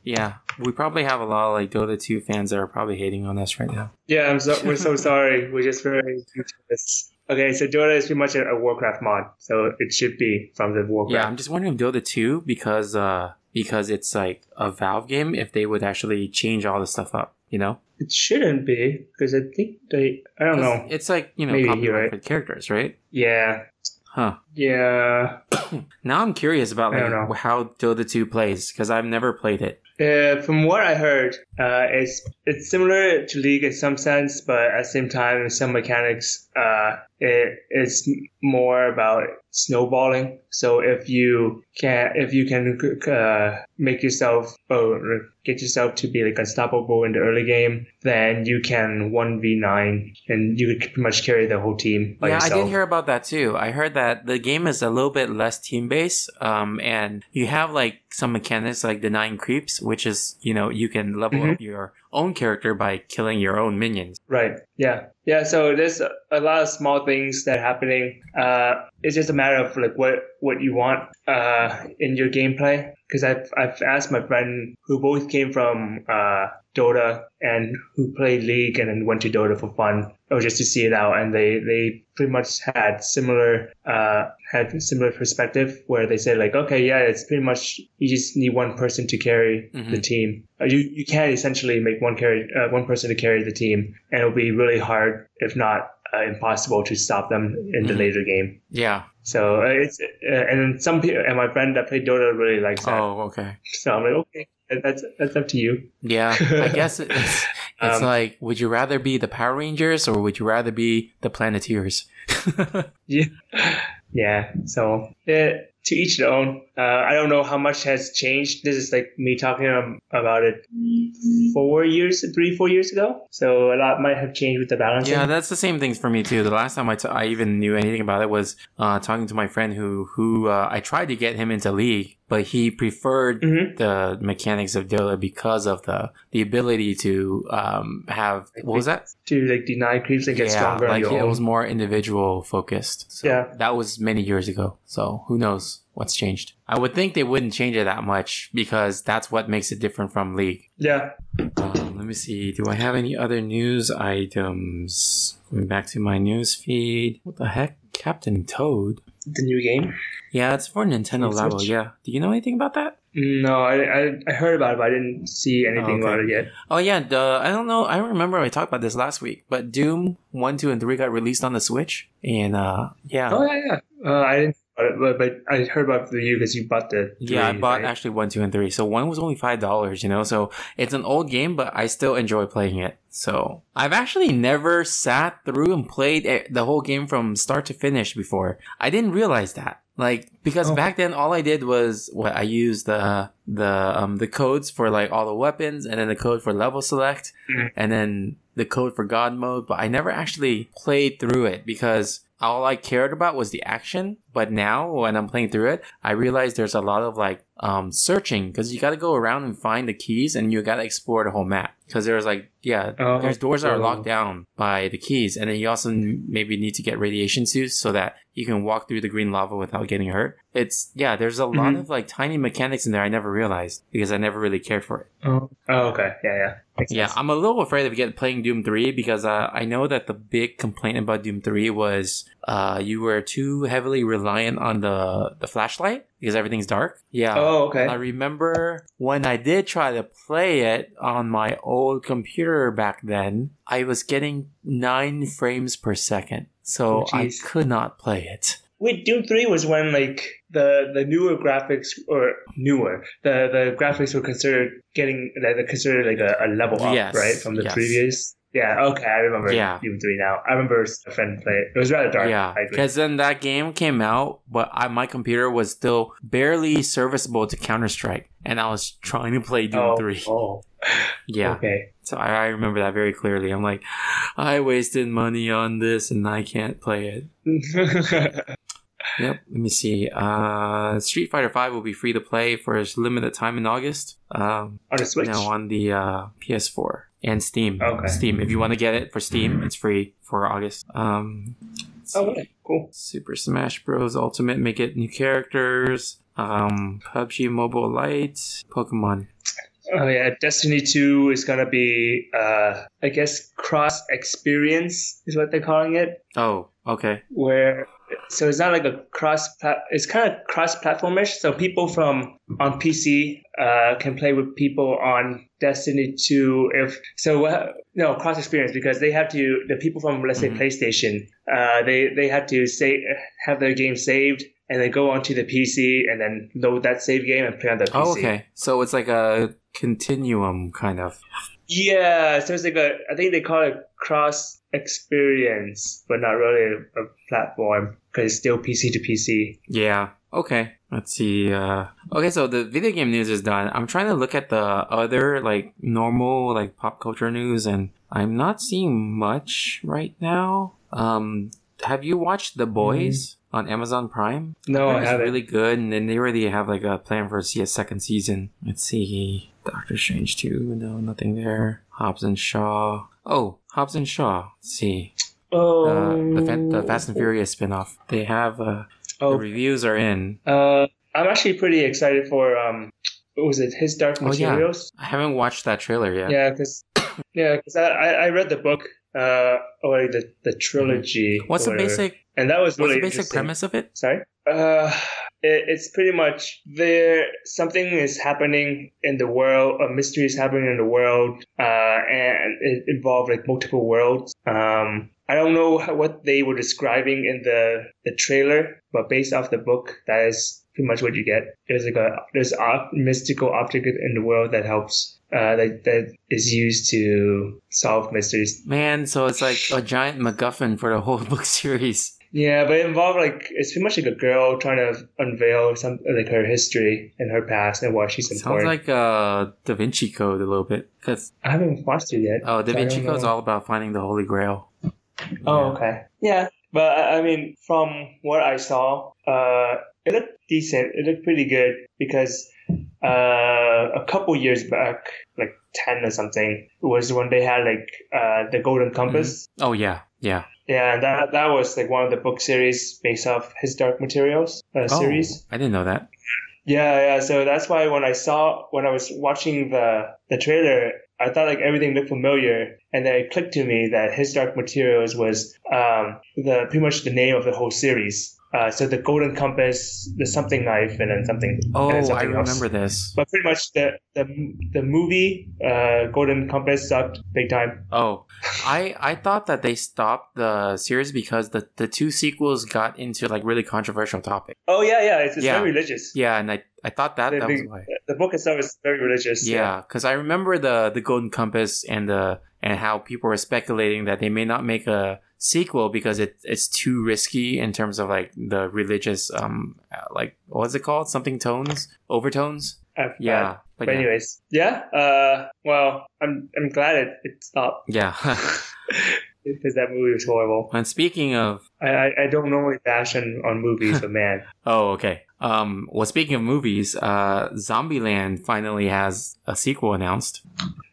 Yeah, we probably have a lot of like Dota 2 fans that are probably hating on us right now. Yeah, I'm so, we're so sorry. We're just very this. Okay, so Dota is pretty much a, a Warcraft mod, so it should be from the Warcraft. Yeah, I'm just wondering if Dota 2 because uh because it's like a Valve game if they would actually change all the stuff up, you know? It shouldn't be because I think they. I don't know. It's like, you know, Maybe, right. for characters, right? Yeah, Huh. yeah. Now I'm curious about like how Dota 2 plays because I've never played it. Uh, from what I heard, uh, it's it's similar to League in some sense, but at the same time, some mechanics, uh, it, it's more about snowballing. So if you can, if you can uh, make yourself or get yourself to be like unstoppable in the early game, then you can one v nine, and you could pretty much carry the whole team by yeah, yourself. I did hear about that too. I heard that the game is a little bit less team based, um, and you have like some mechanics like denying creeps, which is you know you can level Mhm. up your own character by killing your own minions. Right. Yeah. Yeah. So there's a, lot of small things that are happening. Uh, it's just a matter of like what what you want uh, in your gameplay. Because I've I've asked my friend who both came from uh, Dota and who played League and then went to Dota for fun or just to see it out, and they they pretty much had similar uh, had similar perspective where they said like, okay, yeah, it's pretty much you just need one person to carry Mhm. the team. Uh, you you can essentially make one carry uh, one person to carry the team, and it'll be really hard, if not uh, impossible, to stop them in the Mhm. later game. Yeah. So uh, it's uh, and then some people and my friend that played Dota really likes that. Oh, okay. So I'm like, okay, that's that's up to you. Yeah, I guess it's it's Um, like, would you rather be the Power Rangers or would you rather be the Planeteers? Yeah, yeah. So uh, to each their own. Uh, I don't know how much has changed. This is like me talking about it four years, three, four years ago. So a lot might have changed with the balance. Yeah, that's the same things for me too. The last time I, t- I even knew anything about it was uh, talking to my friend who who uh, I tried to get him into League, but he preferred Mhm. the mechanics of Dota because of the the ability to um, have what was that? to like deny creeps and get stronger on like it own. was more individual focused. So Yeah. that was many years ago. So who knows what's changed? I would think they wouldn't change it that much because that's what makes it different from League. yeah. Um, let me see. Do I have any other news items? Going back to my news feed. What the heck? Captain Toad. The new game. Yeah, it's for Nintendo Switch? level. Yeah. Do you know anything about that? No, I, I I heard about it, but I didn't see anything Oh, okay. about it yet. Oh yeah. The I don't know. I remember I talked about this last week, but Doom one, two, and three got released on the Switch, and uh, yeah. Oh yeah, yeah. Uh, I didn't, but, but I heard about the you because you bought the. Yeah, I bought right? actually one, two, and three. So one was only five dollars, you know. So it's an old game, but I still enjoy playing it. So I've actually never sat through and played the whole game from start to finish before. I didn't realize that, like, because Oh. back then all I did was what I used the the um the codes for like all the weapons, and then the code for level select, Mhm. and then the code for God mode. But I never actually played through it because all I cared about was the action. But now when I'm playing through it, I realize there's a lot of like um, searching because you got to go around and find the keys and you got to explore the whole map because there's like yeah Oh, there's doors that are locked down by the keys and then you also maybe need to get radiation suits so that you can walk through the green lava without getting hurt. It's yeah, there's a lot Mhm. of like tiny mechanics in there I never realized because I never really cared for it. Oh, oh okay. Yeah, yeah. Makes Yeah, sense. I'm a little afraid of getting playing Doom 3 because uh, I know that the big complaint about Doom 3 was uh, you were too heavily reliant on the, the flashlight because everything's dark. Yeah. Oh, okay. I remember when I did try to play it on my old computer back then, I was getting nine frames per second. So Oh, I could not play it. Wait, Doom Three was when like the the newer graphics or newer the the graphics were considered getting like they're considered like a, a level up, Yes, right, from the yes. previous. Yeah, okay, I remember Yeah. you three now. I remember a friend play it. It was rather dark. Yeah, because then that game came out, but I, my computer was still barely serviceable to Counter Strike, and I was trying to play Doom oh, Three. Oh, Yeah, okay. so I, I remember that very clearly. I'm like, I wasted money on this, and I can't play it. Yep. Let me see. Uh, Street Fighter Five will be free to play for a limited time in August. Um, On the Switch. no, on the uh, PS4 and Steam. Okay. Steam. If you want to get it for Steam, it's free for August. Um, oh, okay, cool. Super Smash Bros. Ultimate Make it new characters. Um, PUBG Mobile Lite, Pokemon. Oh yeah, Destiny Two is gonna be, uh, I guess, cross experience is what they're calling it. Oh, okay. Where so it's not like a cross. Plat- it's kind of cross platformish. So people from on PC uh, can play with people on Destiny Two. If so, what? No cross experience because they have to. The people from let's say Mhm. PlayStation, uh, they they have to say have their game saved. And then go onto the PC and then load that save game and play on the PC. Oh, okay. So it's like a continuum kind of. Yeah, so it's like a, I think they call it cross experience, but not really a platform because it's still PC to PC. Yeah. Okay. Let's see. Uh, okay, so the video game news is done. I'm trying to look at the other like normal like pop culture news, and I'm not seeing much right now. Um, have you watched The Boys on Amazon Prime? No, I it's haven't. really good, and then they already have like a plan for a second season. Let's see. Doctor Strange 2, no, nothing there. Hobbs and Shaw. Oh, Hobbs and Shaw. Let's see. Oh, Uh, the, Fa- the Fast and Furious spin-off. They have uh, the Oh, reviews are in. uh, I'm actually pretty excited for um, what was it? His Dark Oh, yeah. Materials. I haven't watched that trailer yet. Yeah, because yeah, because I, I read the book, uh, or the the trilogy. What's the basic And that was what's really the basic premise of it? Sorry. Uh, it, it's pretty much there. Something is happening in the world. A mystery is happening in the world, uh, and it involved like multiple worlds. Um, I don't know what they were describing in the the trailer, but based off the book, that is pretty much what you get. There's like a there's a mystical object in the world that helps. Uh, that, that is used to solve mysteries. Man, so it's like a giant MacGuffin for the whole book series. Yeah, but it involved like it's pretty much like a girl trying to unveil some like her history and her past and why she's important. Sounds like uh, Da Vinci Code a little bit. Cause I haven't watched it yet. oh, Da Vinci Code is all about finding the Holy Grail. Oh, okay. Yeah, but I mean, from what I saw, uh, it looked decent. It looked pretty good because uh, a couple years back, like ten or something, was when they had like uh, the Golden Compass. Oh yeah, yeah. Yeah, and that that was like one of the book series based off His Dark Materials uh, Oh, series. I didn't know that. Yeah, yeah. So that's why when I saw when I was watching the the trailer, I thought like everything looked familiar, and then it clicked to me that His Dark Materials was um, the pretty much the name of the whole series. Uh, so the Golden Compass, the something knife, and then something. and then Oh, I something else. remember this. But pretty much the the the movie uh, Golden Compass sucked big time. Oh, I I thought that they stopped the series because the the two sequels got into like really controversial topic. Oh yeah, yeah. It's, it's Yeah. very religious. Yeah, and I I thought that The, that was why. the book itself is very religious. Yeah, because I remember the the Golden Compass and the and how people were speculating that they may not make a sequel because it it's too risky in terms of like the religious um uh, like what's it called something tones overtones. Yeah, But, yeah. anyways, yeah. Uh, well, I'm I'm glad it, it stopped Yeah. because that movie was horrible. and speaking of I, I, I don't normally bash on, on movies, but man, oh okay um well speaking of movies uh Zombieland finally has a sequel announced.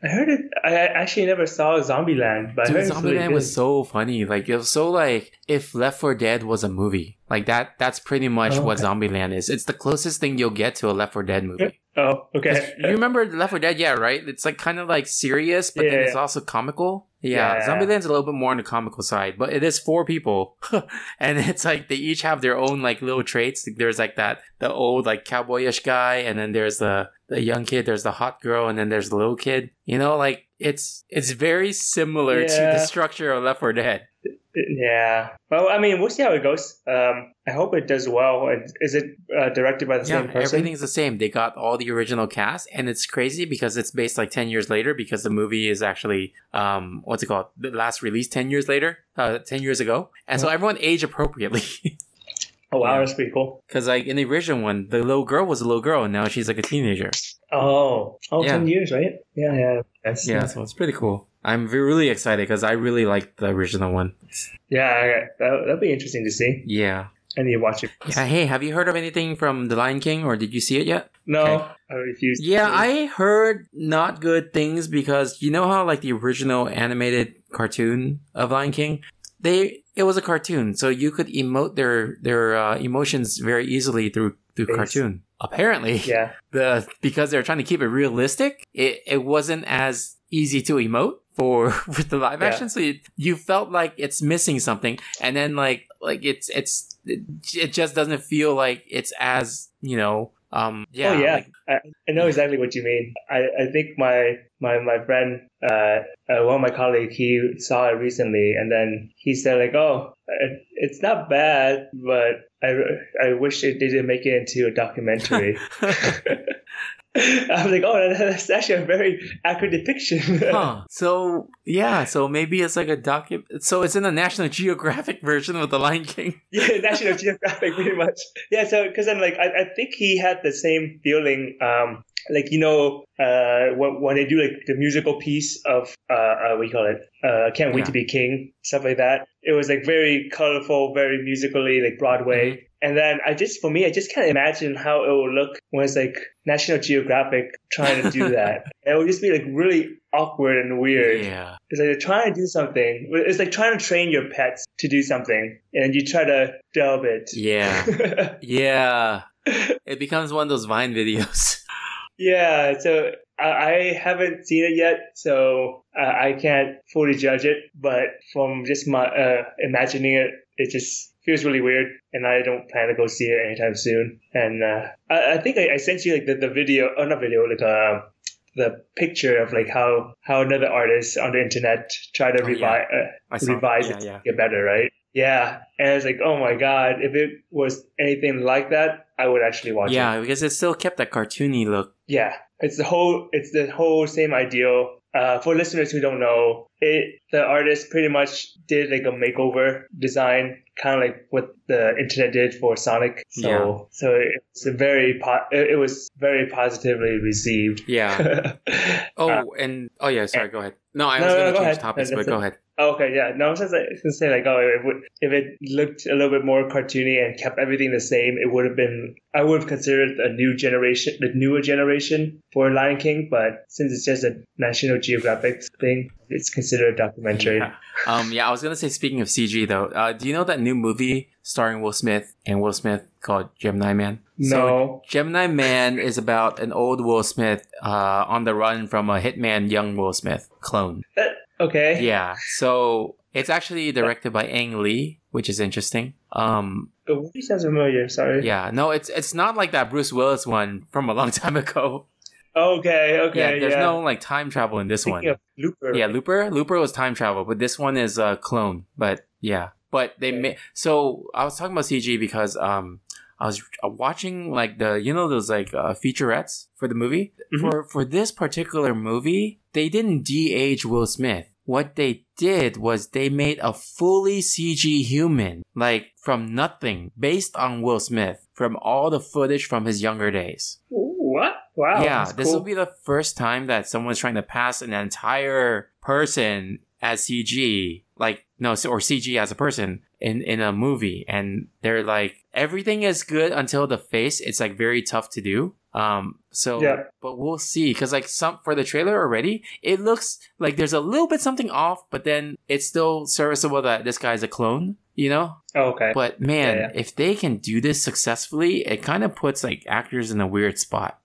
I heard it. I actually never saw Zombieland, but Dude, heard it's really Zombieland was so funny. Like it was so like if Left 4 Dead was a movie. Like that. That's pretty much Oh, what okay. Zombieland is. It's the closest thing you'll get to a Left 4 Dead movie. Oh, okay. you remember Left 4 Dead? Yeah, right. It's like kind of like serious, but then it's yeah. also comical. Yeah, Yeah, yeah. Zombieland's a little bit more on the comical side, but it is four people, and it's like they each have their own like little traits. There's like that the old like cowboyish guy, and then there's the the young kid. There's the hot girl, and then there's the little kid. You know, like it's it's very similar to the structure of Left 4 Dead. Yeah. Well, I mean, we'll see how it goes. Um, I hope it does well. And Is it uh, directed by the Yeah, same person? everything's the same. They got all the original cast, and it's crazy because it's based like ten years later. Because the movie is actually, um, what's it called? The last release ten years later, uh, ten years ago, and so everyone aged appropriately. Oh wow, Yeah. that's pretty cool. Because like in the original one, the little girl was a little girl, and now she's like a teenager. Oh, oh, Yeah. 10 years, right? Yeah, yeah. That's, Yeah, so it's pretty cool. I'm really excited because I really like the original one. yeah. That, that'd be interesting to see. Yeah. I need to watch it. Yeah. Hey, have you heard of anything from The Lion King, or did you see it yet? No, Okay. I refuse. Yeah. I heard not good things because you know how like the original animated cartoon of Lion King, they it was a cartoon, so you could emote their their uh, emotions very easily through through cartoon. Apparently, Yeah. the because they're trying to keep it realistic, it, it wasn't as easy to emote for with the live Yeah. action. So you, you felt like it's missing something, and then like like it's it's it, it just doesn't feel like it's as you know um yeah oh yeah, like- I, I know exactly what you mean. I, I think my my my friend, uh, uh, one of my colleague, he saw it recently, and then he said like, "Oh, it, it's not bad, but I I wish it didn't make it into a documentary." I was like, "Oh, that's actually a very accurate depiction." huh. So yeah, so maybe it's like a docu. So it's in the National Geographic version of The Lion King. Yeah, National Geographic, pretty much. Yeah, so because I'm like, I, I think he had the same feeling. Um, like you know, uh, when, when they do like the musical piece of uh, uh what do you call it? Uh, Can't wait Yeah. to be king, stuff like that. It was like very colorful, very musically, like Broadway. Mm-hmm. And then I just, for me, I just can't imagine how it will look when it's like National Geographic trying to do that. it would just be like really awkward and weird. Yeah. It's like they're trying to do something. It's like trying to train your pets to do something, and you try to dub it. Yeah. Yeah. It becomes one of those Vine videos. yeah. So I, I haven't seen it yet, so uh, I can't fully judge it. But from just my uh, imagining it, it just feels really weird, and I don't plan to go see it anytime soon. And uh, I, I think I, I sent you like the, the video, or not video, like uh, the picture of like how how another artist on the internet tried to Oh, yeah. revive I uh, revise yeah, it yeah. get better, right? Yeah, and it's like, oh my god, if it was anything like that, I would actually watch it. Yeah, because it still kept that cartoony look. Yeah, it's the whole it's the whole same ideal. Uh, for listeners who don't know, it the artist pretty much did like a makeover design, kind of like what the internet did for Sonic. So Yeah. so it's a very po- it, was very positively received. Yeah. Oh, Uh, and oh yeah, sorry. Go ahead. No, I No, was no, going to go change ahead. topics, No, but go ahead. Okay, yeah. No, I was just like, gonna say like, oh, if it, if it looked a little bit more cartoony and kept everything the same, it would have been. I would have considered a new generation, the newer generation for Lion King. But since it's just a National Geographic thing, it's considered a documentary. Yeah. Um, yeah, I was gonna say. Speaking of CG, though, uh, do you know that new movie starring Will Smith and Will Smith called Gemini Man? So No. Gemini Man is about an old Will Smith uh, on the run from a hitman, young Will Smith clone. Okay. Yeah, so it's actually directed by Ang Lee, which is interesting. Um, sounds familiar. Sorry. yeah, no, it's it's not like that Bruce Willis one from a long time ago. Okay. Okay. yeah, Yeah. there's no like time travel in this one. Thinking of Looper. Yeah, Looper. Looper was time travel, but this one is a clone. But yeah, but they Okay. made. So I was talking about CG because um I was uh, watching like the you know those like uh, featurettes for the movie Mhm. for for this particular movie they didn't de-age Will Smith. What they did was they made a fully CG human, like from nothing, based on Will Smith, from all the footage from his younger days What? Wow. yeah, this cool. will be the first time that someone's trying to pass an entire person as CG, like no, or CG as a person in in a movie, and they're like everything is good until the face. It's like very tough to do. Um, so Yeah. but we'll see because like some for the trailer already, it looks like there's a little bit something off, but then it's still serviceable that this guy's a clone. You know, Oh, okay. but man, Yeah, yeah. if they can do this successfully, it kind of puts like actors in a weird spot.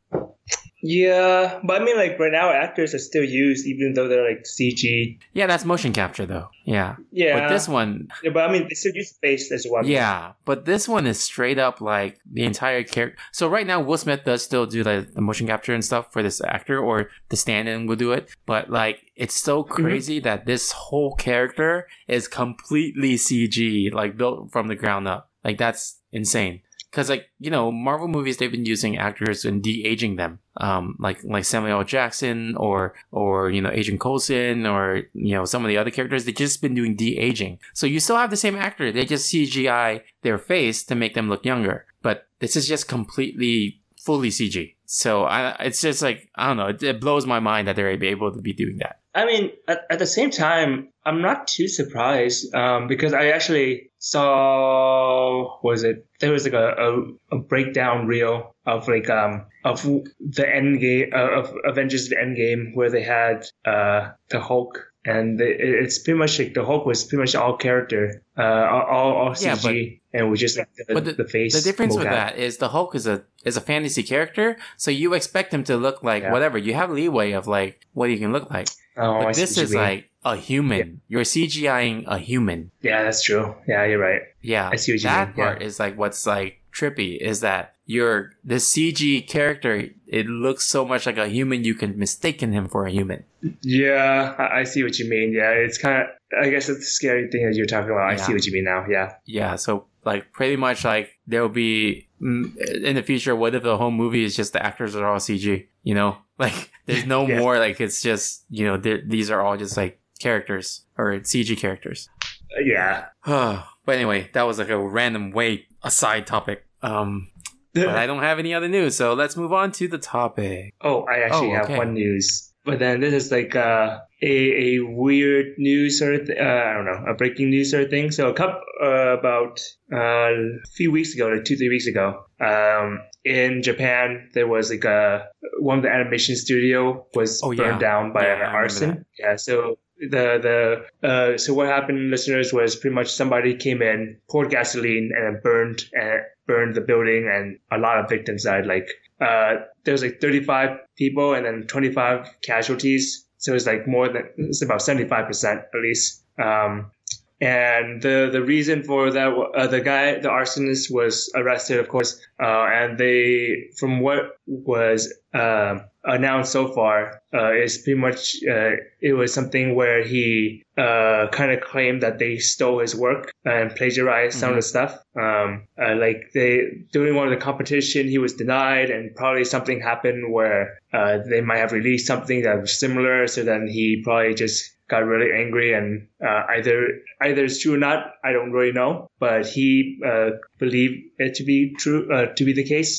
Yeah, but I mean, like right now, actors are still used even though they're like CG. Yeah, that's motion capture though. Yeah. Yeah, But this one, Yeah, but I mean, they still use face as well. yeah, but this one is straight up like the entire character. So right now, Will Smith does still do like the motion capture and stuff for this actor, or the stand-in will do it. But like, it's so mm-hmm. crazy that this whole character is completely CG, like built from the ground up. Like that's insane. Because like you know, Marvel movies they've been using actors and de aging them, um, like like Samuel L. Jackson or or you know Agent Coulson or you know some of the other characters. They've just been doing de aging, so you still have the same actor. They just CGI their face to make them look younger. But this is just completely fully CG. So I, it's just like I don't know. It, it blows my mind that they're able to be doing that. I mean, at, at the same time, I'm not too surprised um, because I actually saw was it? There was like a, a, a breakdown reel of like um of the end game uh, of Avengers Endgame where they had uh the Hulk and it- it's pretty much like the Hulk was pretty much all character uh all all, all Yeah, CG and we just like the, But the, the face the difference with that is the Hulk is a is a fantasy character, so you expect him to look like Yeah. whatever. You have leeway of like what he can look like. oh, but this is like a human. You're CGIing a human. yeah that's true yeah you're right Yeah, I see what you that mean, yeah. part is like what's like trippy is that you're the CG character. It looks so much like a human. You can mistaken him for a human. yeah I, see what you mean yeah it's kind of I guess it's the scary thing that you're talking about I see what you mean now yeah Yeah, so like pretty much like there'll be mm, in the future. What if the whole movie is just the actors are all CG? You know, like there's no Yeah. more. Like it's just you know these are all just like characters or CG characters. Yeah but anyway, that was like a random way a side topic. Um, but I don't have any other news, so let's move on to the topic. Oh, I actually Oh, have one news. But then this is like uh, a a weird news sort of th- uh, I don't know a breaking news sort of thing. So a couple uh, about uh, a few weeks ago, like two three weeks ago, um, in Japan there was like a one of the animation studio was Oh, yeah. burned down by Yeah, an arson. Yeah, so the the uh, so what happened, listeners, was pretty much somebody came in, poured gasoline, and burned and burned the building, and a lot of victims died. Like uh, there was like 35 people and then 25 casualties. So it's like more than it's about 75 percent at least. Um, and the the reason for that, uh, the guy, the arsonist, was arrested, of course. Uh, and they, from what was uh, announced so far, uh, is pretty much uh, it was something where he uh, kind of claimed that they stole his work and plagiarized some of the stuff. Um, uh, like they during one of the competition, he was denied, and probably something happened where uh, they might have released something that was similar. So then he probably just got really angry and uh, either either it's true or not i don't really know. But he uh, believed it to be true uh, to be the case.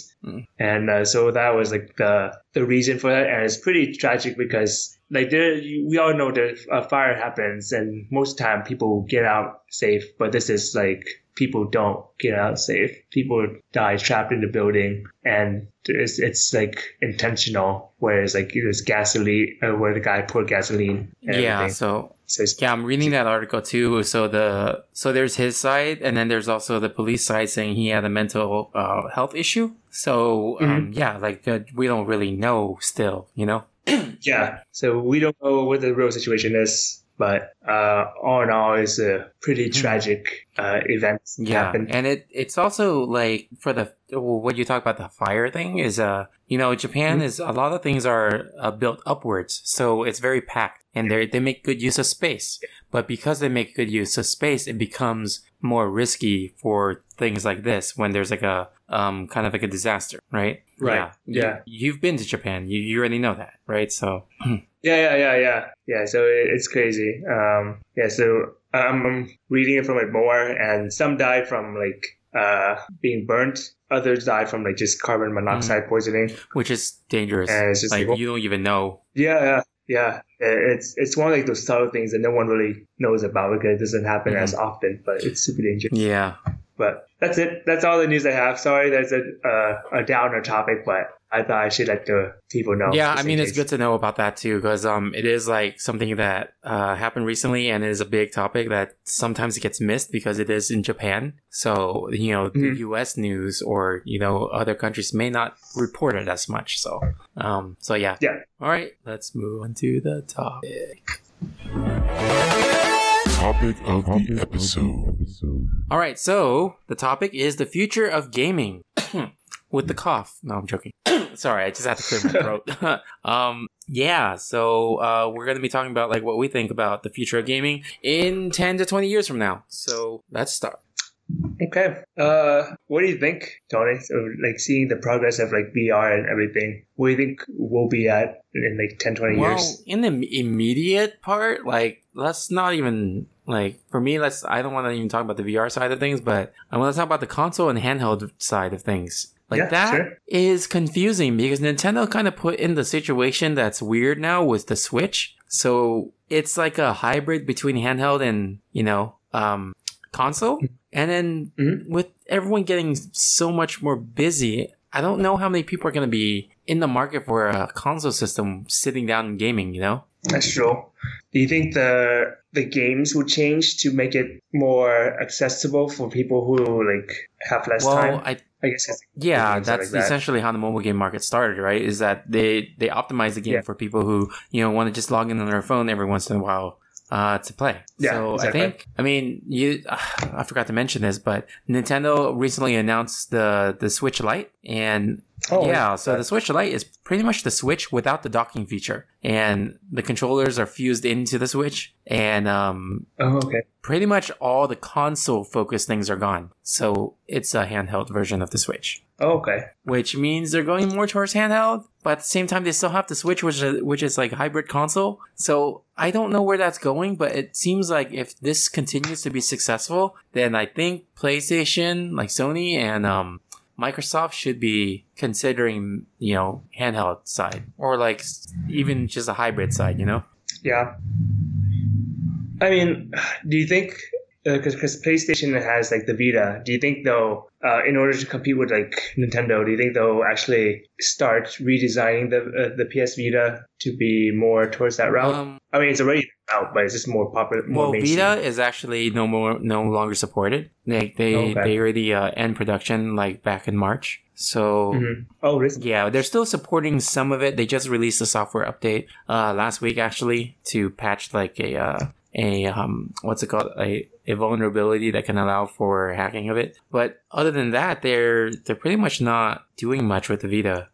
And uh, so that was like the the reason for that. And it's pretty tragic because like there we all know that a fire happens and most time people get out safe. But this is like people don't get out safe people die trapped in the building and it's, it's like intentional whereas like there's gasoline uh, where the guy poured gasoline and yeah, everything. so So yeah, I'm reading that article too. So the so there's his side, and then there's also the police side saying he had a mental uh, health issue. So um, yeah, like uh, we don't really know still, you know. yeah. So we don't know what the real situation is, but uh, all in all, it's a pretty tragic uh, event Hmm. Yeah, happened. and it it's also like for the what you talk about the fire thing is uh you know Japan Mm-hmm. is a lot of things are uh, built upwards, so it's very packed, and they they make good use of space. But because they make good use of space, it becomes more risky for things like this when there's like a um kind of like a disaster, right? Right, You- yeah. you've been to Japan, you you already know that, right? So Yeah, yeah, yeah, yeah, yeah. So it, it's crazy. Um, yeah. So I'm, I'm reading it from it more, and some die from like uh, being burnt. Others die from like just carbon monoxide poisoning. which is dangerous. And it's just like you don't even know. Yeah, yeah, yeah. It's it's one of like those subtle things that no one really knows about because it doesn't happen Mhm. as often, but it's super dangerous. Yeah. But that's it. That's all the news I have. Sorry, that's a uh, a downer topic, but I thought I should let the people know. Yeah, I mean it's good to know about that too because um it is like something that uh happened recently and it is a big topic that sometimes it gets missed because it is in Japan. So you know the Mhm. U.S. news or you know other countries may not report it as much. So um so yeah Yeah. All right, let's move on to the topic. Topic of the episode. All right, so the topic is the future of gaming. With the cough. No, I'm joking. Sorry, I just had to clear my throat. um, yeah, so uh, we're going to be talking about like what we think about the future of gaming in 10 to 20 years from now. So let's start. Okay. Uh, what do you think, Tony? So, like seeing the progress of like VR and everything, where do you think we'll be at in like 10, 20 Well, years? in the immediate part, like let's not even like for me. Let's. I don't want to even talk about the VR side of things, but I want to talk about the console and handheld side of things. Like Yeah, that is sure. confusing because Nintendo kind of put in the situation that's weird now with the Switch. So it's like a hybrid between handheld and you know um, console. And then Mhm. with everyone getting so much more busy, I don't know how many people are going to be in the market for a console system sitting down and gaming, you know? That's true. Do you think the the games will change to make it more accessible for people who like have less well, time? I I guess. Yeah, that's like that. essentially how the mobile game market started, right? Is that they they optimize the game Yeah. for people who, you know, want to just log in on their phone every once in a while uh, to play. Yeah, so exactly. I think, I mean, you, I forgot to mention this, but Nintendo recently announced the the Switch Lite, and Oh, yeah, so the Switch Lite is pretty much the Switch without the docking feature, and the controllers are fused into the Switch, and um, Oh, okay. pretty much all the console focused things are gone. So it's a handheld version of the Switch Oh, okay. which means they're going more towards handheld. But at the same time, they still have the Switch, which is which is like hybrid console. So I don't know where that's going, but it seems like if this continues to be successful, then I think PlayStation, like Sony and um, Microsoft, should be considering you know handheld side or like even just a hybrid side. You know. Yeah. I mean, do you think because because PlayStation has like the Vita, do you think though, uh, in order to compete with like Nintendo, do you think they'll actually start redesigning the uh, the PS Vita to be more towards that route? Um, I mean, it's already out, but it's just more popular. More well, mainstream. Vita is actually no more no longer supported. They they Okay. they already uh, end production like back in March. So Mhm. Oh, really? yeah, they're still supporting some of it. They just released a software update uh, last week actually to patch like a uh, a um what's it called a, a vulnerability that can allow for hacking of it. But other than that, they're they're pretty much not doing much with the Vita.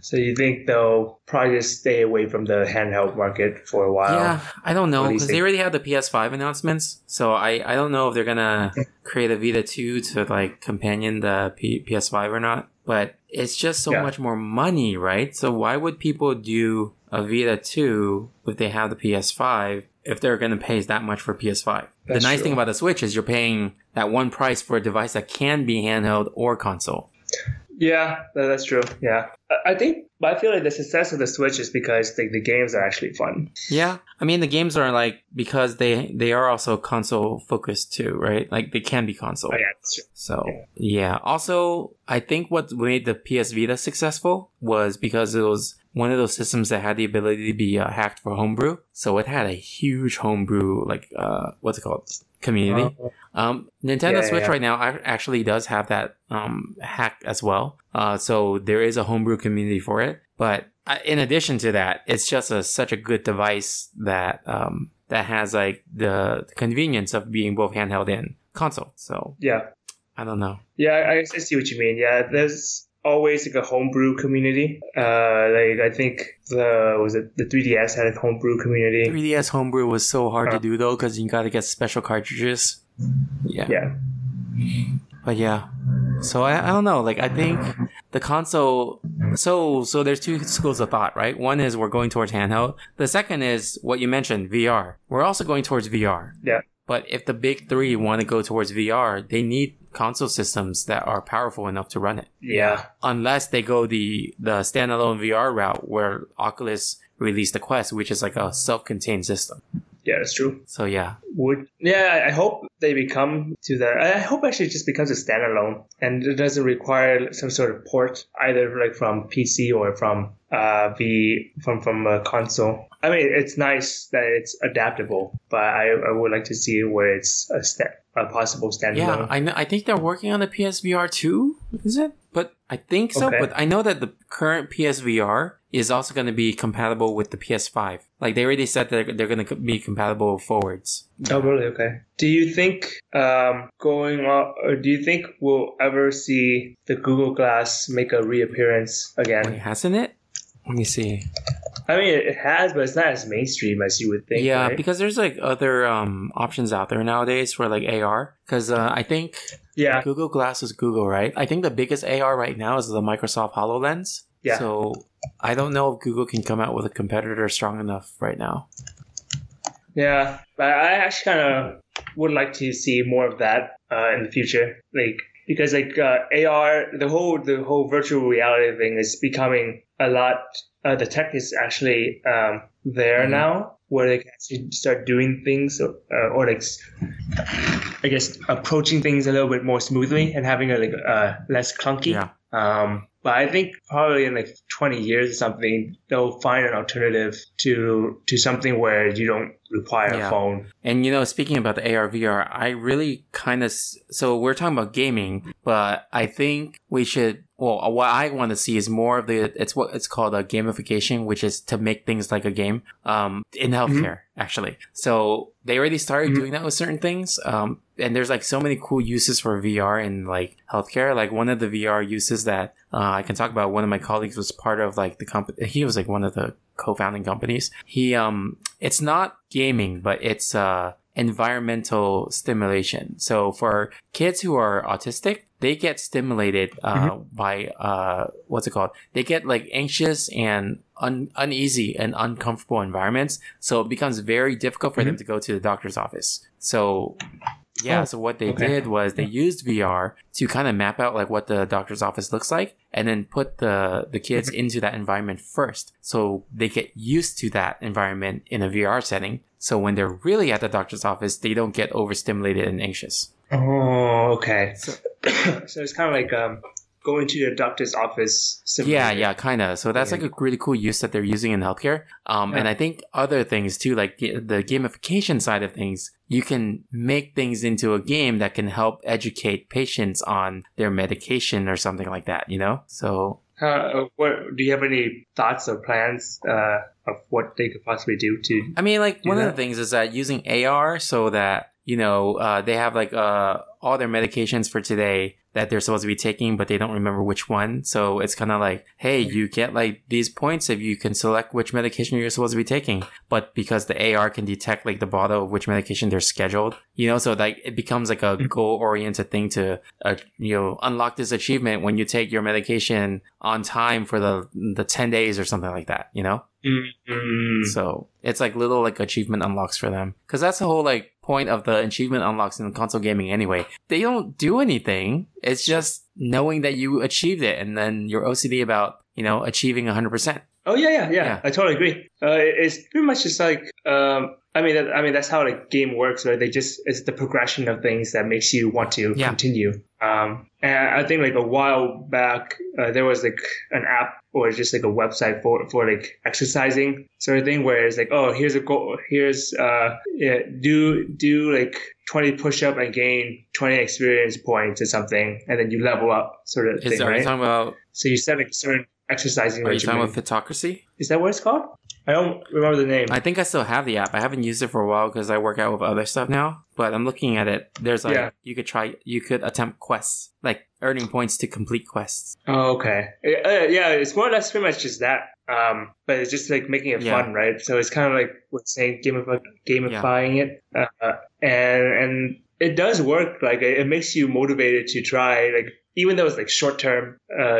So you think they'll probably just stay away from the handheld market for a while? Yeah, I don't know because they already have the PS5 announcements, so I, I don't know if they're gonna create a Vita 2 to like companion the P- PS5 or not. But it's just so Yeah. much more money, right? So why would people do a Vita 2 if they have the PS5 if they're gonna pay that much for PS5? the nice true. thing about the Switch is you're paying that one price for a device that can be handheld or console. Yeah, that's true. Yeah, I- think, but I feel like the success of the Switch is because the, the games are actually fun. Yeah, I mean the games are like because they they are also console focused too, right? Like they can be console. Oh, yeah, that's true. So yeah. Also, I think what made the PS Vita successful was because it was one of those systems that had the ability to be uh, hacked for homebrew. So it had a huge homebrew, like uh, what's it called, community. Um, Nintendo Yeah, yeah, Switch yeah. right now actually does have that um, hack as well. Uh, so there is a homebrew community for it. But uh, in addition to that, it's just a, such a good device that um, that has like the convenience of being both handheld and console. So Yeah, I don't know. yeah, I, I see what you mean. Yeah, there's always like a homebrew community. Uh, like I think the was it the 3DS had a homebrew community. 3DS homebrew was so hard to Uh. do though because you got to get special cartridges. Yeah. Yeah, But yeah. So I, I don't know. Like I think the console. So so there's two schools of thought, right? One is we're going towards handheld. The second is what you mentioned, VR. We're also going towards VR. yeah, But if the big three want to go towards VR, they need console systems that are powerful enough to run it. yeah, Unless they go the the standalone VR route where Oculus released the Quest, which is like a self-contained system. Yeah, that's true. So yeah, Would yeah, I- hope they become to that. I hope actually it just becomes a standalone and it doesn't require some sort of port either like from PC or from uh the from from a console. I mean, it's nice that it's adaptable, but I, I would like to see where it's a step a possible standalone. yeah. I know. I think they're working on the PSVR too. Is it? But I think so. Okay. But I know that the current PSVR is also going to be compatible with the PS5. Like they already said that they're, they're going to be compatible forwards. Oh, really? Okay. Do you think um, going on, or do you think we'll ever see the Google Glass make a reappearance Wait, again? hasn't it? Let me see. I mean, it has, but it's not as mainstream as you would think. yeah, right? because there's like other um options out there nowadays for like AR. Because uh, I think yeah, Google Glass is Google, right? I think the biggest AR right now is the Microsoft HoloLens. Yeah. So I don't know if Google can come out with a competitor strong enough right now. yeah. But I actually kind of would like to see more of that uh, in the future, like because like uh, AR, the whole the whole virtual reality thing is becoming a lot. Uh, the tech is actually um, there Mhm. now, where they can actually start doing things, uh, or like I guess approaching things a little bit more smoothly and having a like uh, less clunky. Yeah. Um, but I think probably in like 20 years or something, they'll find an alternative to to something where you don't require Yeah. a phone. And you know, speaking about the AR VR, I really kind of so we're talking about gaming, but I think we should. Well, what I want to see is more of the. It's what it's called a gamification, which is to make things like a game. Um, in healthcare, actually. So they already started Mhm. doing that with certain things. Um, and there's like so many cool uses for VR in like healthcare. Like one of the VR uses that uh, I can talk about. One of my colleagues was part of like the company. He was like one of the co-founding companies. He um, it's not gaming, but it's uh environmental stimulation. So for kids who are autistic, they get stimulated uh, by uh, what's it called? They get like anxious and un- uneasy and uncomfortable environments. So it becomes very difficult for them to go to the doctor's office. So yeah, Oh, so what they okay. did was they used VR to kind of map out like what the doctor's office looks like and then put the the kids into that environment first. So they get used to that environment in a VR setting. So when they're really at the doctor's office, they don't get overstimulated and anxious. Oh, okay. So- So, it's kind of like um, going to your doctor's office. Yeah, yeah, kind of. So that's Yeah. like a really cool use that they're using in healthcare. Um, and I think other things too, like the gamification side of things, you can make things into a game that can help educate patients on their medication or something like that, you know? So Uh, what, do you have any thoughts or plans uh, of what they could possibly do to? I mean, like one of the things is that using AR so that you know uh, they have like uh, all their medications for today that they're supposed to be taking, but they don't remember which one. So it's kind of like, hey, you get like these points if you can select which medication you're supposed to be taking. But because the AR can detect like the bottle of which medication they're scheduled, you know, so like it becomes like a goal oriented thing to uh, you know unlock this achievement when you take your medication on time for the the ten days or something like that. You know. Mm, So it's like little like achievement unlocks for them. Cause that's the whole like point of the achievement unlocks in console gaming anyway. They don't do anything. It's just knowing that you achieved it and then you're OCD about, you know, achieving 100%. Oh yeah, yeah, yeah, Yeah. I totally agree. Uh, it's pretty much just like um, I mean, that, I mean that's how the game works, right? They just it's the progression of things that makes you want to Yeah. continue. Um, and I think like a while back, uh, there was like an app or just like a website for for like exercising sort of thing, where it's like, oh, here's a goal, here's uh, yeah, do do like 20 push up and gain 20 experience points or something, and then you level up sort of Is, thing, are you right? talking about, so you set like a certain exercising are you talking regimen. about Fitocracy? Is that what it's called? I don't remember the name. I think I still have the app. I haven't used it for a while because I work out with other stuff now. But I'm looking at it. There's like Yeah. you could try. You could attempt quests, like earning points to complete quests. Oh, okay. Uh, yeah, it's more or less pretty much just that. Um, but it's just like making it Yeah. fun, right? So it's kind of like we're saying gamify, gamifying it, uh, and and it does work. Like it, it makes you motivated to try. Like even though it's like short term,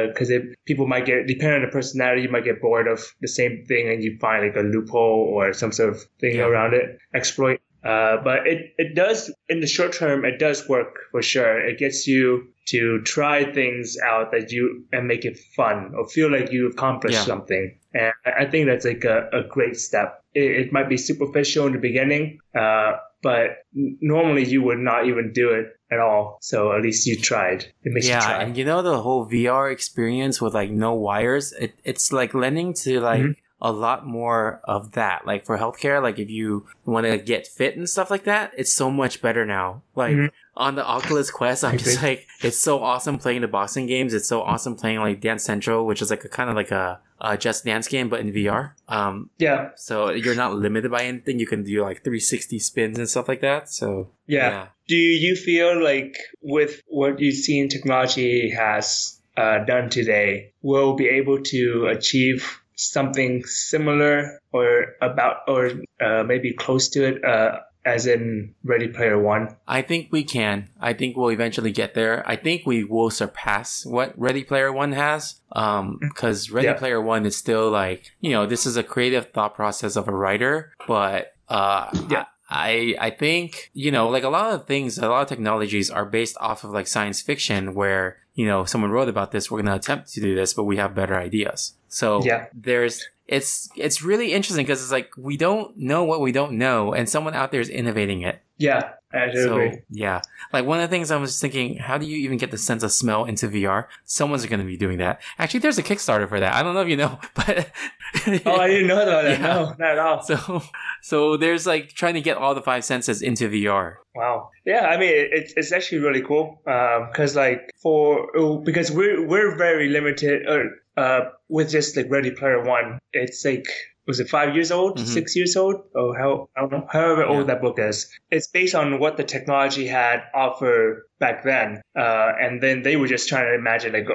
because it people might get depending on the personality, you might get bored of the same thing, and you find like a loophole or some sort of thing Yeah. around it, exploit. Uh, but it, it does, in the short term, it does work for sure. It gets you to try things out that you and make it fun or feel like you accomplished Yeah. something. And I I think that's like a, a great step. It, it might be superficial in the beginning, uh, but normally you would not even do it at all. So at least you tried. It makes you Yeah, try. and you know the whole VR experience with like no wires, it, it's like lending to like Mhm. a lot more of that. Like for healthcare, like if you want to get fit and stuff like that, it's so much better now. Like Mhm. on the Oculus Quest, I'm just like, it's so awesome playing the boxing games. It's so awesome playing like Dance Central, which is like a kind of like a, a Just Dance game, but in VR. Um, yeah. so you're not limited by anything. You can do like 360 spins and stuff like that. So Yeah. Do you feel like with what you've seen technology has uh, done today, we'll be able to achieve something similar or about or uh, maybe close to it uh, as in Ready Player One? I think we can. I think we'll eventually get there. I think we will surpass what Ready Player One has. Um, cause Ready Yeah. Player One is still like, you know, this is a creative thought process of a writer, but, uh, Yeah. I, I think, you know, like a lot of things, a lot of technologies are based off of like science fiction where, you know, someone wrote about this, we're going to attempt to do this, but we have better ideas. So Yeah. there's, it's, it's really interesting because it's like, we don't know what we don't know and someone out there is innovating it. Yeah, I So agree. yeah, like one of the things I was thinking, how do you even get the sense of smell into VR? Someone's going to be doing that. Actually, there's a Kickstarter for that. I don't know if you know, but Oh, I didn't know about that. Yeah. No, not at all. so so there's like trying to get all the five senses into VR. Wow. Yeah, I mean, it, it's it's actually really cool. Um, cause like for oh, because we're we're very limited. Uh, uh, with just like Ready Player One, it's like was it five years old, Mhm. six years old, or how I don't know, however Yeah. old that book is. It's based on what the technology had offered back then, uh, and then they were just trying to imagine like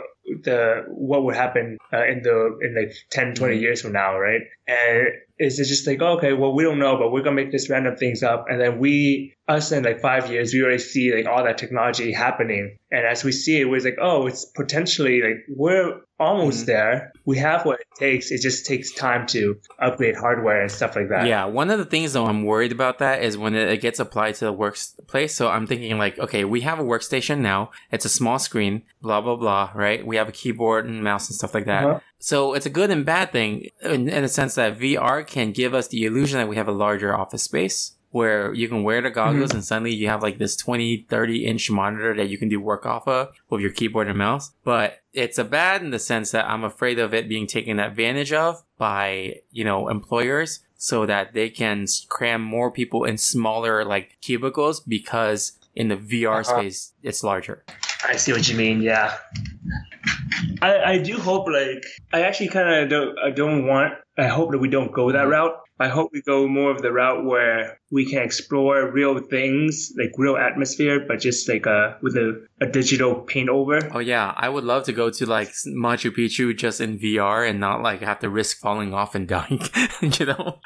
the what would happen uh, in the in like 10, 20 Mhm. years from now, right? And it's just like okay, well we don't know, but we're gonna make this random things up, and then we us in like five years we already see like all that technology happening, and as we see it, we're like oh, it's potentially like we're almost Mhm. there. We have what it takes. It just takes time to upgrade hardware and stuff like that. Yeah, one of the things though I'm worried about that is when it, it gets applied to the workplace. So I'm thinking like, okay, we have a workstation now. It's a small screen, blah blah blah, right? We have a keyboard and mouse and stuff like that. Uh-huh. So it's a good and bad thing in, in the sense that VR can give us the illusion that we have a larger office space where you can wear the goggles and suddenly you have like this 20, 30 inch monitor that you can do work off of with your keyboard and mouse. But it's a bad in the sense that I'm afraid of it being taken advantage of by, you know, employers so that they can cram more people in smaller like cubicles because in the VR Uh-huh. space it's larger. I see what you mean. Yeah, I, I do hope like I actually kind of don't I don't want I hope that we don't go that Mhm. route. I hope we go more of the route where we can explore real things like real atmosphere, but just like uh with a, a digital paint over. Oh yeah, I would love to go to like Machu Picchu just in VR and not like have to risk falling off and dying. you know?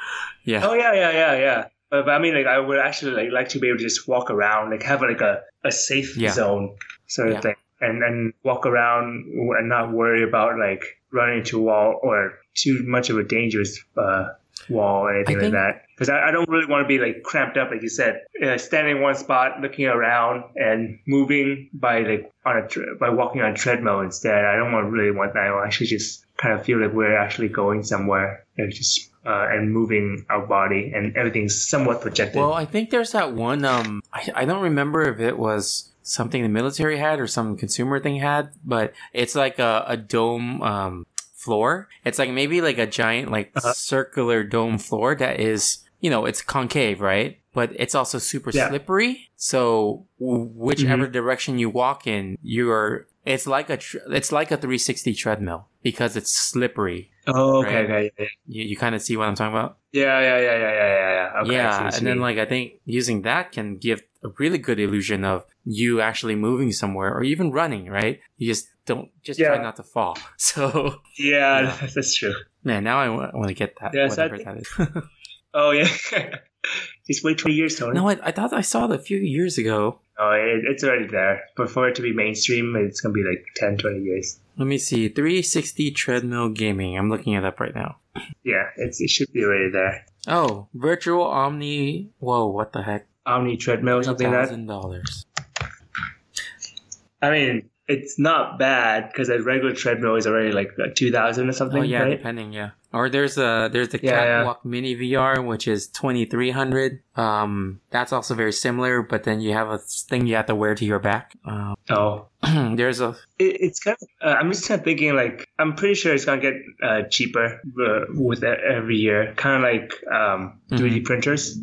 Yeah. Oh yeah, yeah, yeah, yeah. But, but I mean, like I would actually like like to be able to just walk around, like have like a, a safe Yeah. zone sort of Yeah. thing, and and walk around and not worry about like running into a wall or too much of a dangerous uh, wall or anything like that. Because I, I don't really want to be like cramped up, like you said, uh, standing in one spot, looking around and moving by like on a by walking on a treadmill instead. I don't want really want that. I want actually just kind of feel like we're actually going somewhere, like just uh, and moving our body, and everything's somewhat projected. Well, I think there's that one. Um, I, I don't remember if it was something the military had or some consumer thing had, but it's like a, a dome um, floor. It's like maybe like a giant like Uh-huh. circular dome floor that is you know it's concave, right? But it's also super Yeah. slippery. So w- whichever direction you walk in, you're it's like a tr- it's like a 360 treadmill because it's slippery. oh, okay, right. okay, yeah, You, you kind of see what I'm talking about? yeah, yeah, yeah, yeah, yeah, yeah. yeah. Okay, yeah, and then like I think using that can give a really good illusion of you actually moving somewhere or even running, right? You just don't just try not to fall. So yeah, Yeah. That's, true. man, now I want to get that Yes, whatever think- that is. Oh yeah, just wait twenty years, Tony. no, I, I thought I saw it a few years ago. Oh, it, it's already there. But for it to be mainstream, it's gonna be like 10, 20 years. Let me see, 360 treadmill gaming. I'm looking it up right now. Yeah, it's, it should be already there. Oh, virtual Omni. Whoa, what the heck? Omni treadmill, something like that. Dollars. I mean, it's not bad because a regular treadmill is already like two thousand or something, Oh yeah, right? depending. Yeah. Or there's a there's the Yeah, yeah. Catwalk Mini VR, which is twenty three hundred. Um, that's also very similar, but then you have a thing you have to wear to your back. Um, Oh, there's a it, it's kind of. Uh, I'm just kind of thinking like I'm pretty sure it's gonna get uh, cheaper uh, with every year, kind of like um, 3D printers.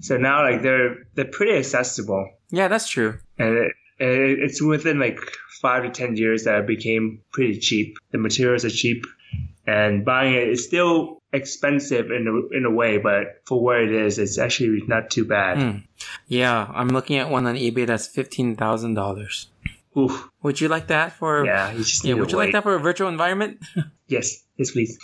So now like they're they're pretty accessible, yeah, that's true. and it, it, it's within like five to ten years that it became pretty cheap. The materials are cheap, and buying it is still expensive in a, in a way, but for what it is, it's actually not too bad. Hmm. Yeah, I'm looking at one on eBay that's fifteen thousand dollars. Oof. Would you like that for? Yeah, you just Yeah, would you like that for a virtual environment? Yes, yes, please.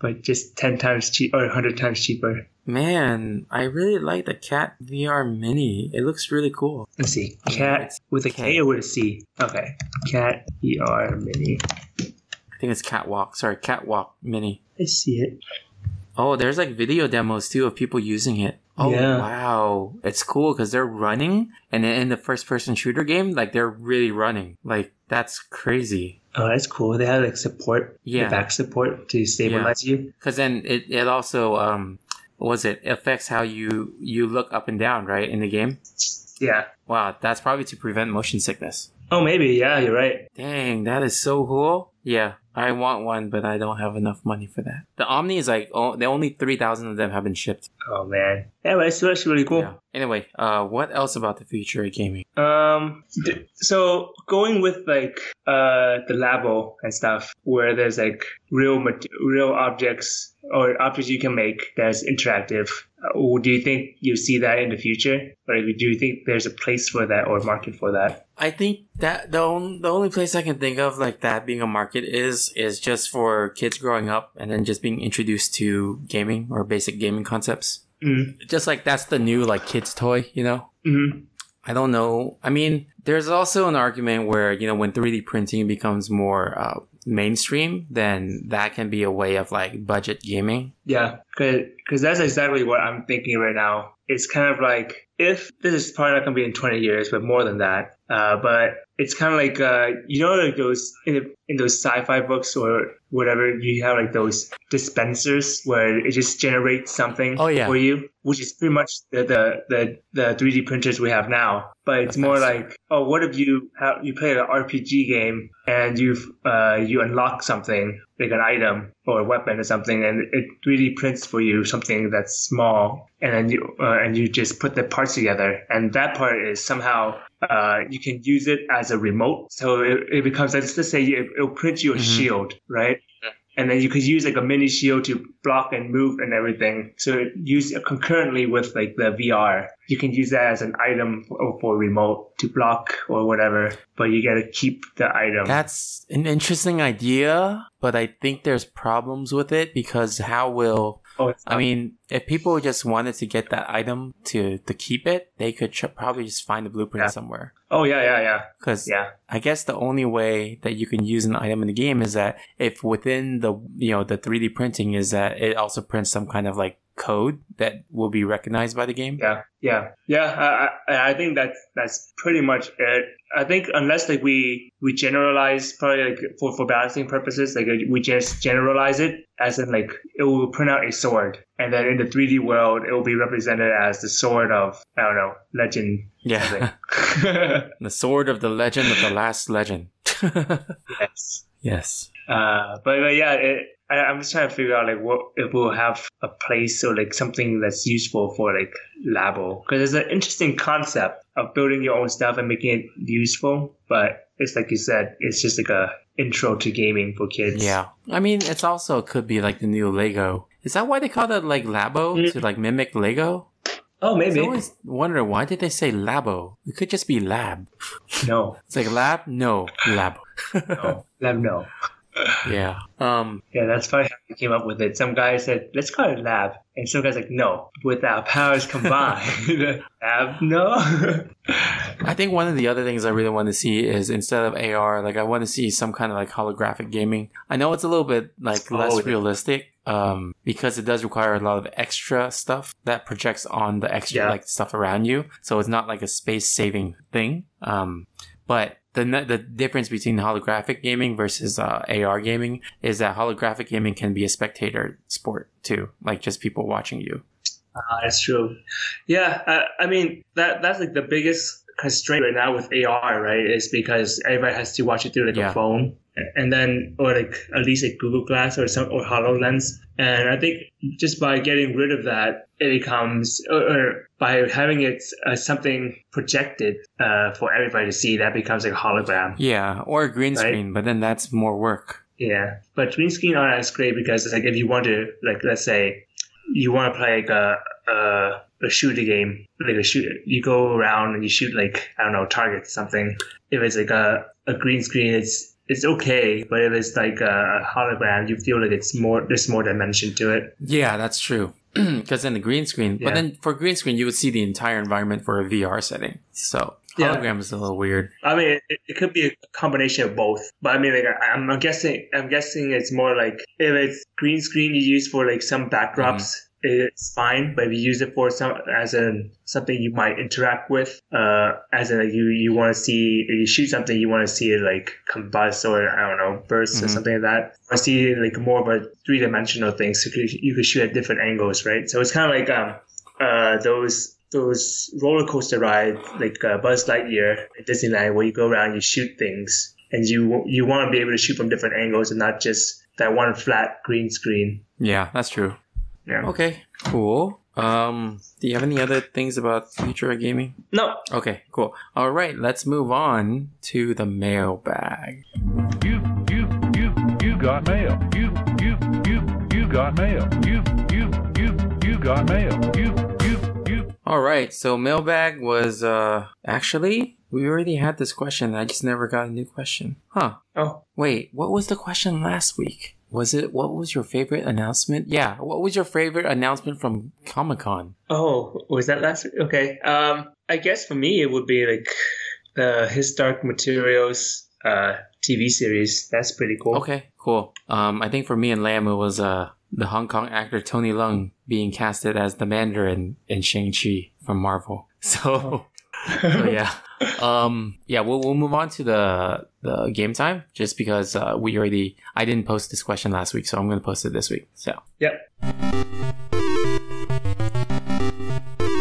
but just ten times cheap or hundred times cheaper. Man, I really like the Cat VR Mini. It looks really cool. Let's see. Cat with a K. K or with a C? Okay. Cat VR Mini. I think it's Catwalk. Sorry, Catwalk Mini. I see it. Oh, there's like video demos too of people using it. Oh Yeah. wow, it's cool because they're running, and in the first-person shooter game, like they're really running. Like that's crazy. Oh, that's cool. They have like support, Yeah. the back support to stabilize you. Because then it, it also um, what was it affects how you you look up and down right in the game. Yeah. Wow, that's probably to prevent motion sickness. Oh, maybe. Yeah, you're right. Dang, that is so cool. Yeah, I want one, but I don't have enough money for that. The Omni is like oh, the only three thousand of them have been shipped. Oh man. But it's actually really cool. Yeah. Anyway, uh, what else about the future of gaming? Um, th- so going with like uh the labo and stuff, where there's like real mat- real objects or objects you can make that's interactive. Uh, do you think you see that in the future, or do you think there's a place for that or market for that? I think that the on, the only place I can think of like that being a market is is just for kids growing up and then just being introduced to gaming or basic gaming concepts. Mm. Just like that's the new like kids toy, you know. hmm I don't know. I mean, there's also an argument where you know when 3D printing becomes more uh, mainstream, then that can be a way of like budget gaming. Yeah, because that's exactly what I'm thinking right now. It's kind of like if this is probably not gonna be in 20 years, but more than that. Uh, but it's kind of like uh, you know, like those in, in those sci-fi books or whatever, you have like those dispensers where it just generates something Oh, yeah. for you, which is pretty much the the the, the 3D printers we have now. But it's That's more nice. like, oh, what if you have you play an RPG game and you uh, you unlock something like an item or a weapon or something, and it 3D prints for you something that's small, and then you uh, and you just put the parts together, and that part is somehow uh, you can use it as a remote. So it, it becomes let's just say it, it'll print you a Mhm. shield, right? And then you could use like a mini shield to block and move and everything. So use it concurrently with like the VR. You can use that as an item for, for remote to block or whatever, but you gotta keep the item. That's an interesting idea, but I think there's problems with it because how will oh, I mean, if people just wanted to get that item to to keep it, they could ch- probably just find the blueprint Yeah. somewhere. oh yeah, yeah, yeah, Because yeah. I guess the only way that you can use an item in the game is that if within the you know the 3D printing is that it also prints some kind of like code that will be recognized by the game. Yeah, yeah, yeah. I, I, think that's that's pretty much it. I think unless like we we generalize probably like for for balancing purposes, like we just generalize it as in like it will print out a sword, and then in the 3D world it will be represented as the sword of I don't know legend. Yeah, the sword of the legend of the last legend. yes. yes. Uh, but, but yeah, it, I, I'm just trying to figure out like what if we'll have a place or like something that's useful for like Labo because it's an interesting concept of building your own stuff and making it useful. But it's like you said, it's just like a intro to gaming for kids. Yeah. I mean, it's also could be like the new Lego. Is that why they call it like Labo Mm. to like mimic Lego? Oh, maybe. I always wonder why did they say Labo? It could just be lab. No. It's like lab, no lab. No. 'em know. Yeah. Um. Yeah, that's probably how we came up with it. Some guy said, "Let's call it lab," and some guy's like, "No, with our powers combined, lab, no." I think one of the other things I really want to see is instead of AR, like I want to see some kind of like holographic gaming. I know it's a little bit like less Oh, yeah. realistic, um, because it does require a lot of extra stuff that projects on the extra Yeah. like stuff around you. So it's not like a space saving thing. Um, but the the difference between holographic gaming versus uh, AR gaming is that holographic gaming can be a spectator sport too, like just people watching you. Uh, that's true. Yeah, uh, I mean that that's like the biggest constraint right now with AR, right? Is because everybody has to watch it through like Yeah. a phone, and then or like at least like Google Glass or some or Hololens. And I think just by getting rid of that, it becomes or, or by having it uh, something projected uh, for everybody to see, that becomes like a hologram. Yeah, or a green Right. screen, but then that's more work. Yeah, but green screen on is great because it's like if you want to like let's say you want to play like a a, a shooter game like a shoot you go around and you shoot like I don't know target something. If it's like a a green screen, it's it's okay, but if it's like a hologram, you feel like it's more there's more dimension to it. Yeah, that's true. Because in the green screen, but then for green screen, you would see the entire environment for a VR setting. So Yeah. hologram is a little weird. I mean, it, it could be a combination of both, but I mean, like I, I'm guessing, I'm guessing it's more like if it's green screen you use for like some backdrops, mm-hmm. It's fine. But if you use it for some as in something you might interact with, uh, as in like you you want to see if you shoot something, you want to see it like combust or I don't know burst or Mhm. something like that. Or see like more of a three dimensional thing, so you could, you could shoot at different angles, right? So it's kind of like um uh those those roller coaster rides like uh, Buzz Lightyear at Disneyland where you go around you shoot things and you you want to be able to shoot from different angles and not just that one flat green screen. Yeah, that's true. Yeah. Okay, cool. Um, do you have any other things about future of gaming? No. Okay, cool. All right, let's move on to the mailbag. You, you, you, you got mail. You, you, you, you got mail. You, you, you, you got mail. You, you, you. All right, so mailbag was uh actually we already had this question. I just never got a new question. Huh. Oh. Wait, what was the question last week? Was it what was your favorite announcement? Yeah, what was your favorite announcement from Comic Con? Oh, was that last week? Okay. Um, I guess for me it would be like the His Dark materials uh TV series. That's pretty cool. Okay, cool. Um, I think for me and Lamb, it was uh the Hong Kong actor Tony Leung being casted as the Mandarin in Shang Chi from Marvel. So, so yeah, um, yeah, we'll we'll move on to the the game time just because uh, we already I didn't post this question last week, so I'm gonna post it this week. So, Yep.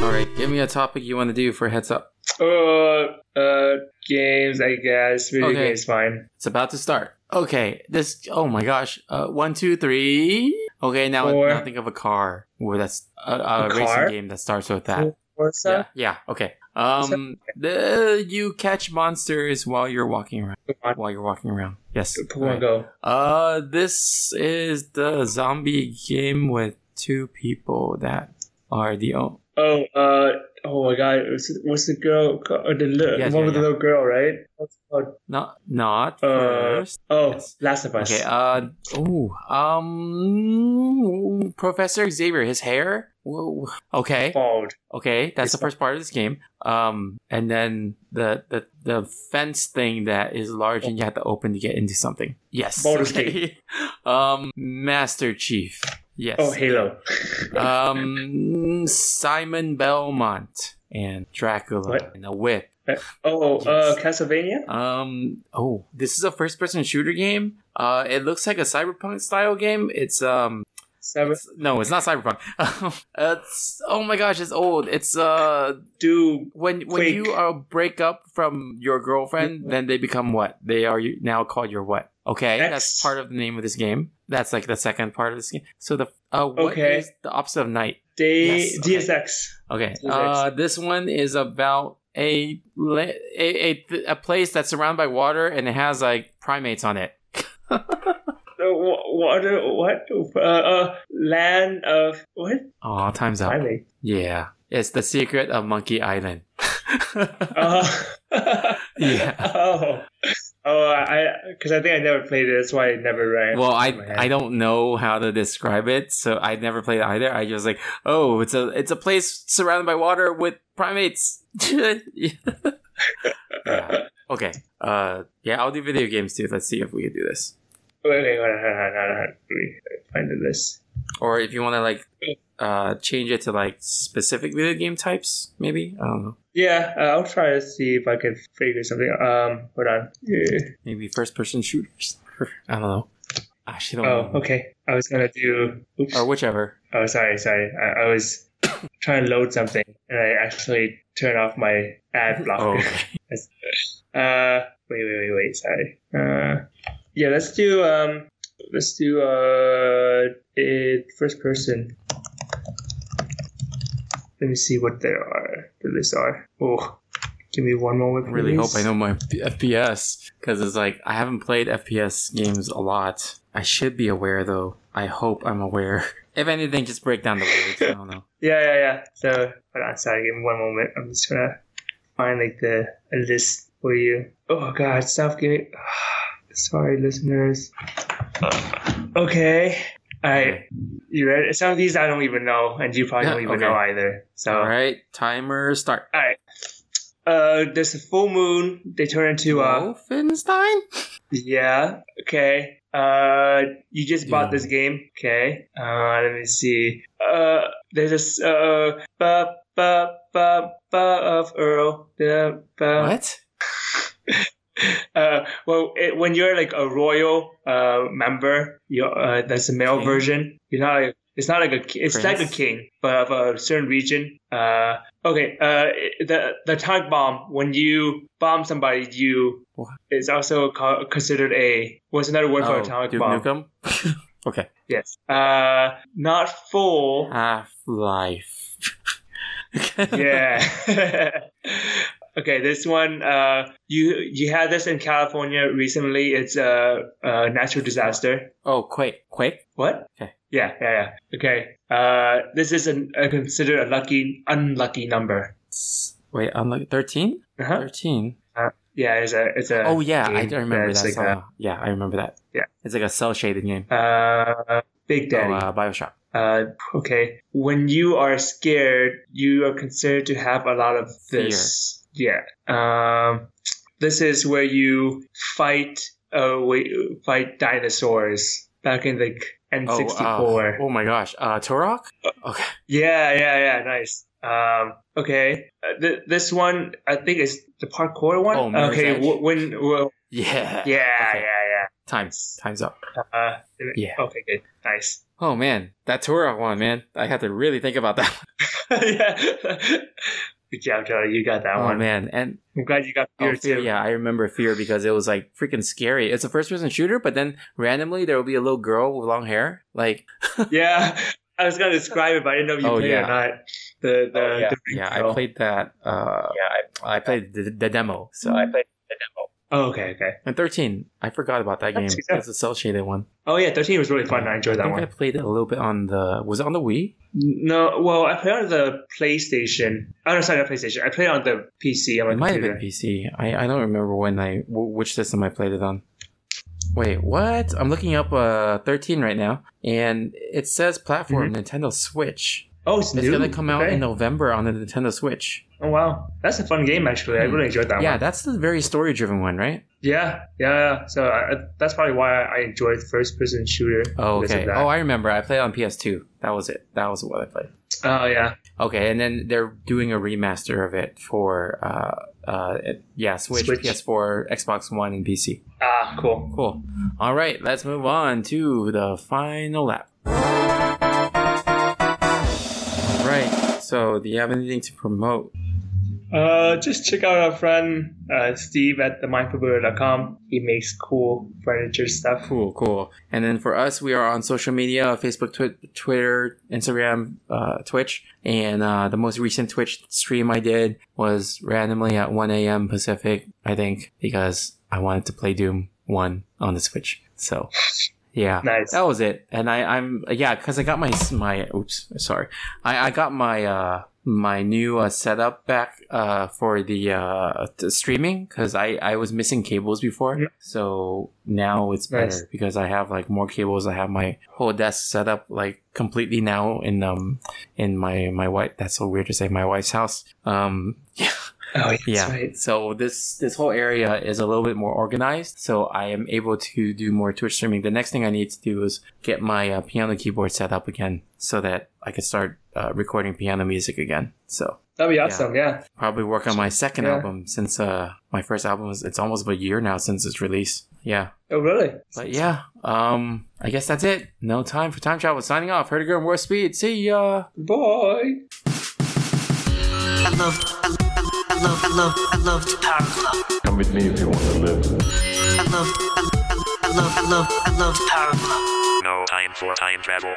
all right, give me a topic you want to do for heads up. Uh, uh, games. I guess video Okay. games fine. It's about to start. Okay, this. Oh my gosh. Uh, one, two, three. Okay, now Four. now think of a car. Where that's a, a, A racing car? game that starts with that. Forza. Yeah, yeah, okay. Um, the you catch monsters while you're walking around. While you're walking around. Yes. Pokemon. Go. Uh, this is the zombie game with two people that are the oh Oh, uh, oh my God! What's, what's the girl? called? Uh, the li- Yes, one yeah, with the little girl, right? What's it called? not not Uh, first. Oh, Yes. Last of Us. Okay. Uh. Oh. Um. Professor Xavier. His hair. Whoa. Okay. Bald. Okay. That's the first part of this game. Um. And then the the the fence thing that is large and you have to open to get into something. Yes. Baldur's okay. um. Master Chief. Yes. Oh, Halo. um. Simon Belmont and Dracula What? and a whip. oh, uh, Castlevania. Um. Oh, this is a first-person shooter game. Uh, it looks like a cyberpunk style game. It's um. Seven. it's- no, it's not cyberpunk. it's oh my gosh, it's old. It's uh Do when when Quake. you uh break up from your girlfriend, then they become what? They are now called your what? Okay, X. that's part of the name of this game. That's like the second part of this game. So the uh, what Okay. is the opposite of night? Day Yes, okay. Deus Ex? Okay. Who's Uh, this one is about a, a a a place that's surrounded by water and it has like primates on it. Uh, wh- what? uh, Uh, land of what? Oh, time's up. Primate. Yeah, it's the secret of Monkey Island. Uh, Yeah. Oh. Oh, I because I think I never played it. That's why I never ran. Well, I in my head. I don't know how to describe it, so I never played it either. I just like, oh, it's a it's a place surrounded by water with primates. yeah. Okay. Uh, yeah, I'll do video games too. Let's see if we can do this. Wait, wait, hold on, hold on, hold on. Let me find the list. Or if you want to like uh change it to like specific video game types, maybe I don't know. Yeah, uh, I'll try to see if I can figure something. Um, hold on. Yeah. Maybe first person shooters. I don't know. I actually don't Oh, know. okay. I was gonna do. Oops. Or whichever. Oh, sorry, sorry. I, I was trying to load something, and I actually turned off my ad blocker. Oh, okay. Uh, wait, wait, wait, wait. Sorry. Uh, yeah, let's do um, let's do uh, it first person. Let me see what there are. The lists are. Oh, give me one moment. I really hope. I know my FPS because it's like I haven't played FPS games a lot. I should be aware though. I hope I'm aware. If anything, just break down the words. I don't know. Yeah, yeah, yeah. So, hold on, sorry, give me one moment. I'm just gonna find like the a list for you. Oh God, stop giving. sorry, listeners. Okay. All right, you ready? Some of these I don't even know, and you probably Yeah, don't even okay. know either. So, All right, timer start. all right. Uh, there's a full moon. They turn into uh, Wolfenstein. yeah. Okay. Uh, you just bought Yeah. this game. Okay. Uh, let me see. Uh, there's this uh, ba ba ba ba of Earl. Da, ba. What? Uh, well, it, when you're like a royal uh member, you uh, that's the male King? version. You're not like it's not like a it's like a king, but of a certain region. Uh, okay. Uh, the the atomic bomb when you bomb somebody, you What? is also co- considered a what's another word for Oh, atomic Duke bomb? Nukem. okay. Yes. Uh, not full. Half Life. yeah. okay, this one. Uh, you you had this in California recently. It's a, a natural disaster. Oh, Quake. Quake. What? Okay. Yeah, yeah, yeah. Okay. Uh, this is an, uh, considered a lucky, unlucky number. Wait, I'm thirteen. Uh-huh. Thirteen. Yeah, it's a, it's a. Oh yeah, I game do remember that. like song. yeah, I remember that. Yeah. it's like a cell shaded game. uh, Big Oh, Daddy. uh, Bioshock. Uh, okay. When you are scared, you are considered to have a lot of this. Yeah. Um, this is where you fight. Uh, fight dinosaurs back in Oh, N64. uh, oh my gosh, uh, Turok. Okay. Yeah, yeah, yeah. Nice. Um, okay. Uh, th- this one, I think, is the parkour one. Oh, Mirror's okay. W- when? Well, Yeah. yeah, Okay. yeah, Times. Times up. yeah. Uh, Yeah. Okay. Good. Nice. Oh man, that Turok one, man. I had to really think about that. Yeah. Good job, Charlie. You got that Oh one. man, and I'm glad you got oh, fear Fear, too. yeah, I remember Fear because it was like freaking scary. It's a first person shooter, but then randomly there will be a little girl with long hair. Like, Yeah, I was gonna describe it, but I didn't know if you Oh, played it yeah. or not. The the, yeah, the yeah, I played that. Uh, yeah, I, I played the, the demo. So I played the demo. Oh, okay, okay. And thirteen, I forgot about that game. That's- yeah. It's a cell shaded one. Oh yeah, thirteen was really fun. I enjoyed I that think I played it a little bit on the. Was it on the Wii? No, well, I played on the PlayStation. Oh no, sorry, not PlayStation. I played on the PC on It might have been PC. I, I don't remember when I w- which system I played it on. Wait, what? I'm looking up uh 13 right now, and it says platform Nintendo Switch. Oh, it's, It's new. gonna come out Okay. in November on the Nintendo Switch. Oh wow, that's a fun game actually. I Hmm. really enjoyed that yeah, one. Yeah, that's the very story driven one, right? Yeah, yeah. yeah. So I, that's probably why I enjoyed first person shooter. Oh, okay. Oh, I remember. I played on PS2. That was it. That was what I played. Oh yeah. Okay, and then they're doing a remaster of it for uh uh yeah Switch, Switch. PS4, Xbox One, and PC. Ah, cool. Cool. All right, let's move on to the final lap. So, do you have anything to promote? Uh, just check out our friend uh, Steve at themindfulbuilder.com. He makes cool furniture stuff. Cool, cool. And then for us, we are on social media: Facebook, twi- Twitter, Instagram, uh, Twitch. And uh, the most recent Twitch stream I did was randomly at 1 a.m. Pacific, I think, because I wanted to play Doom One on the Switch. So. Yeah, Nice. that was it. And I, I'm yeah, because I got my my oops, sorry, I, I got my uh my new uh, setup back uh, for the uh, the streaming because I, I was missing cables before. Yeah. So now it's better Nice. because I have like more cables. I have my whole desk set up like completely now in um in my my wife. That's so weird to say my wife's house. Um yeah. Oh, yeah, Yeah. that's right. So this this whole area is a little bit more organized. So I am able to do more Twitch streaming. The next thing I need to do is get my uh, piano keyboard set up again, so that I can start uh, recording piano music again. So That'd be awesome. Yeah. probably work on my second Yeah. album since uh my first album was it's almost a year now since its release. Yeah. Oh, really? But yeah, um, I guess that's it. No time for time travel. Signing off. Heard a girl in warp speed. See ya. Boy. I love, I love, I love, I love, power glove. Come with me if you want to live. I love, I love, I love, I love, I love power glove. No time for time travel.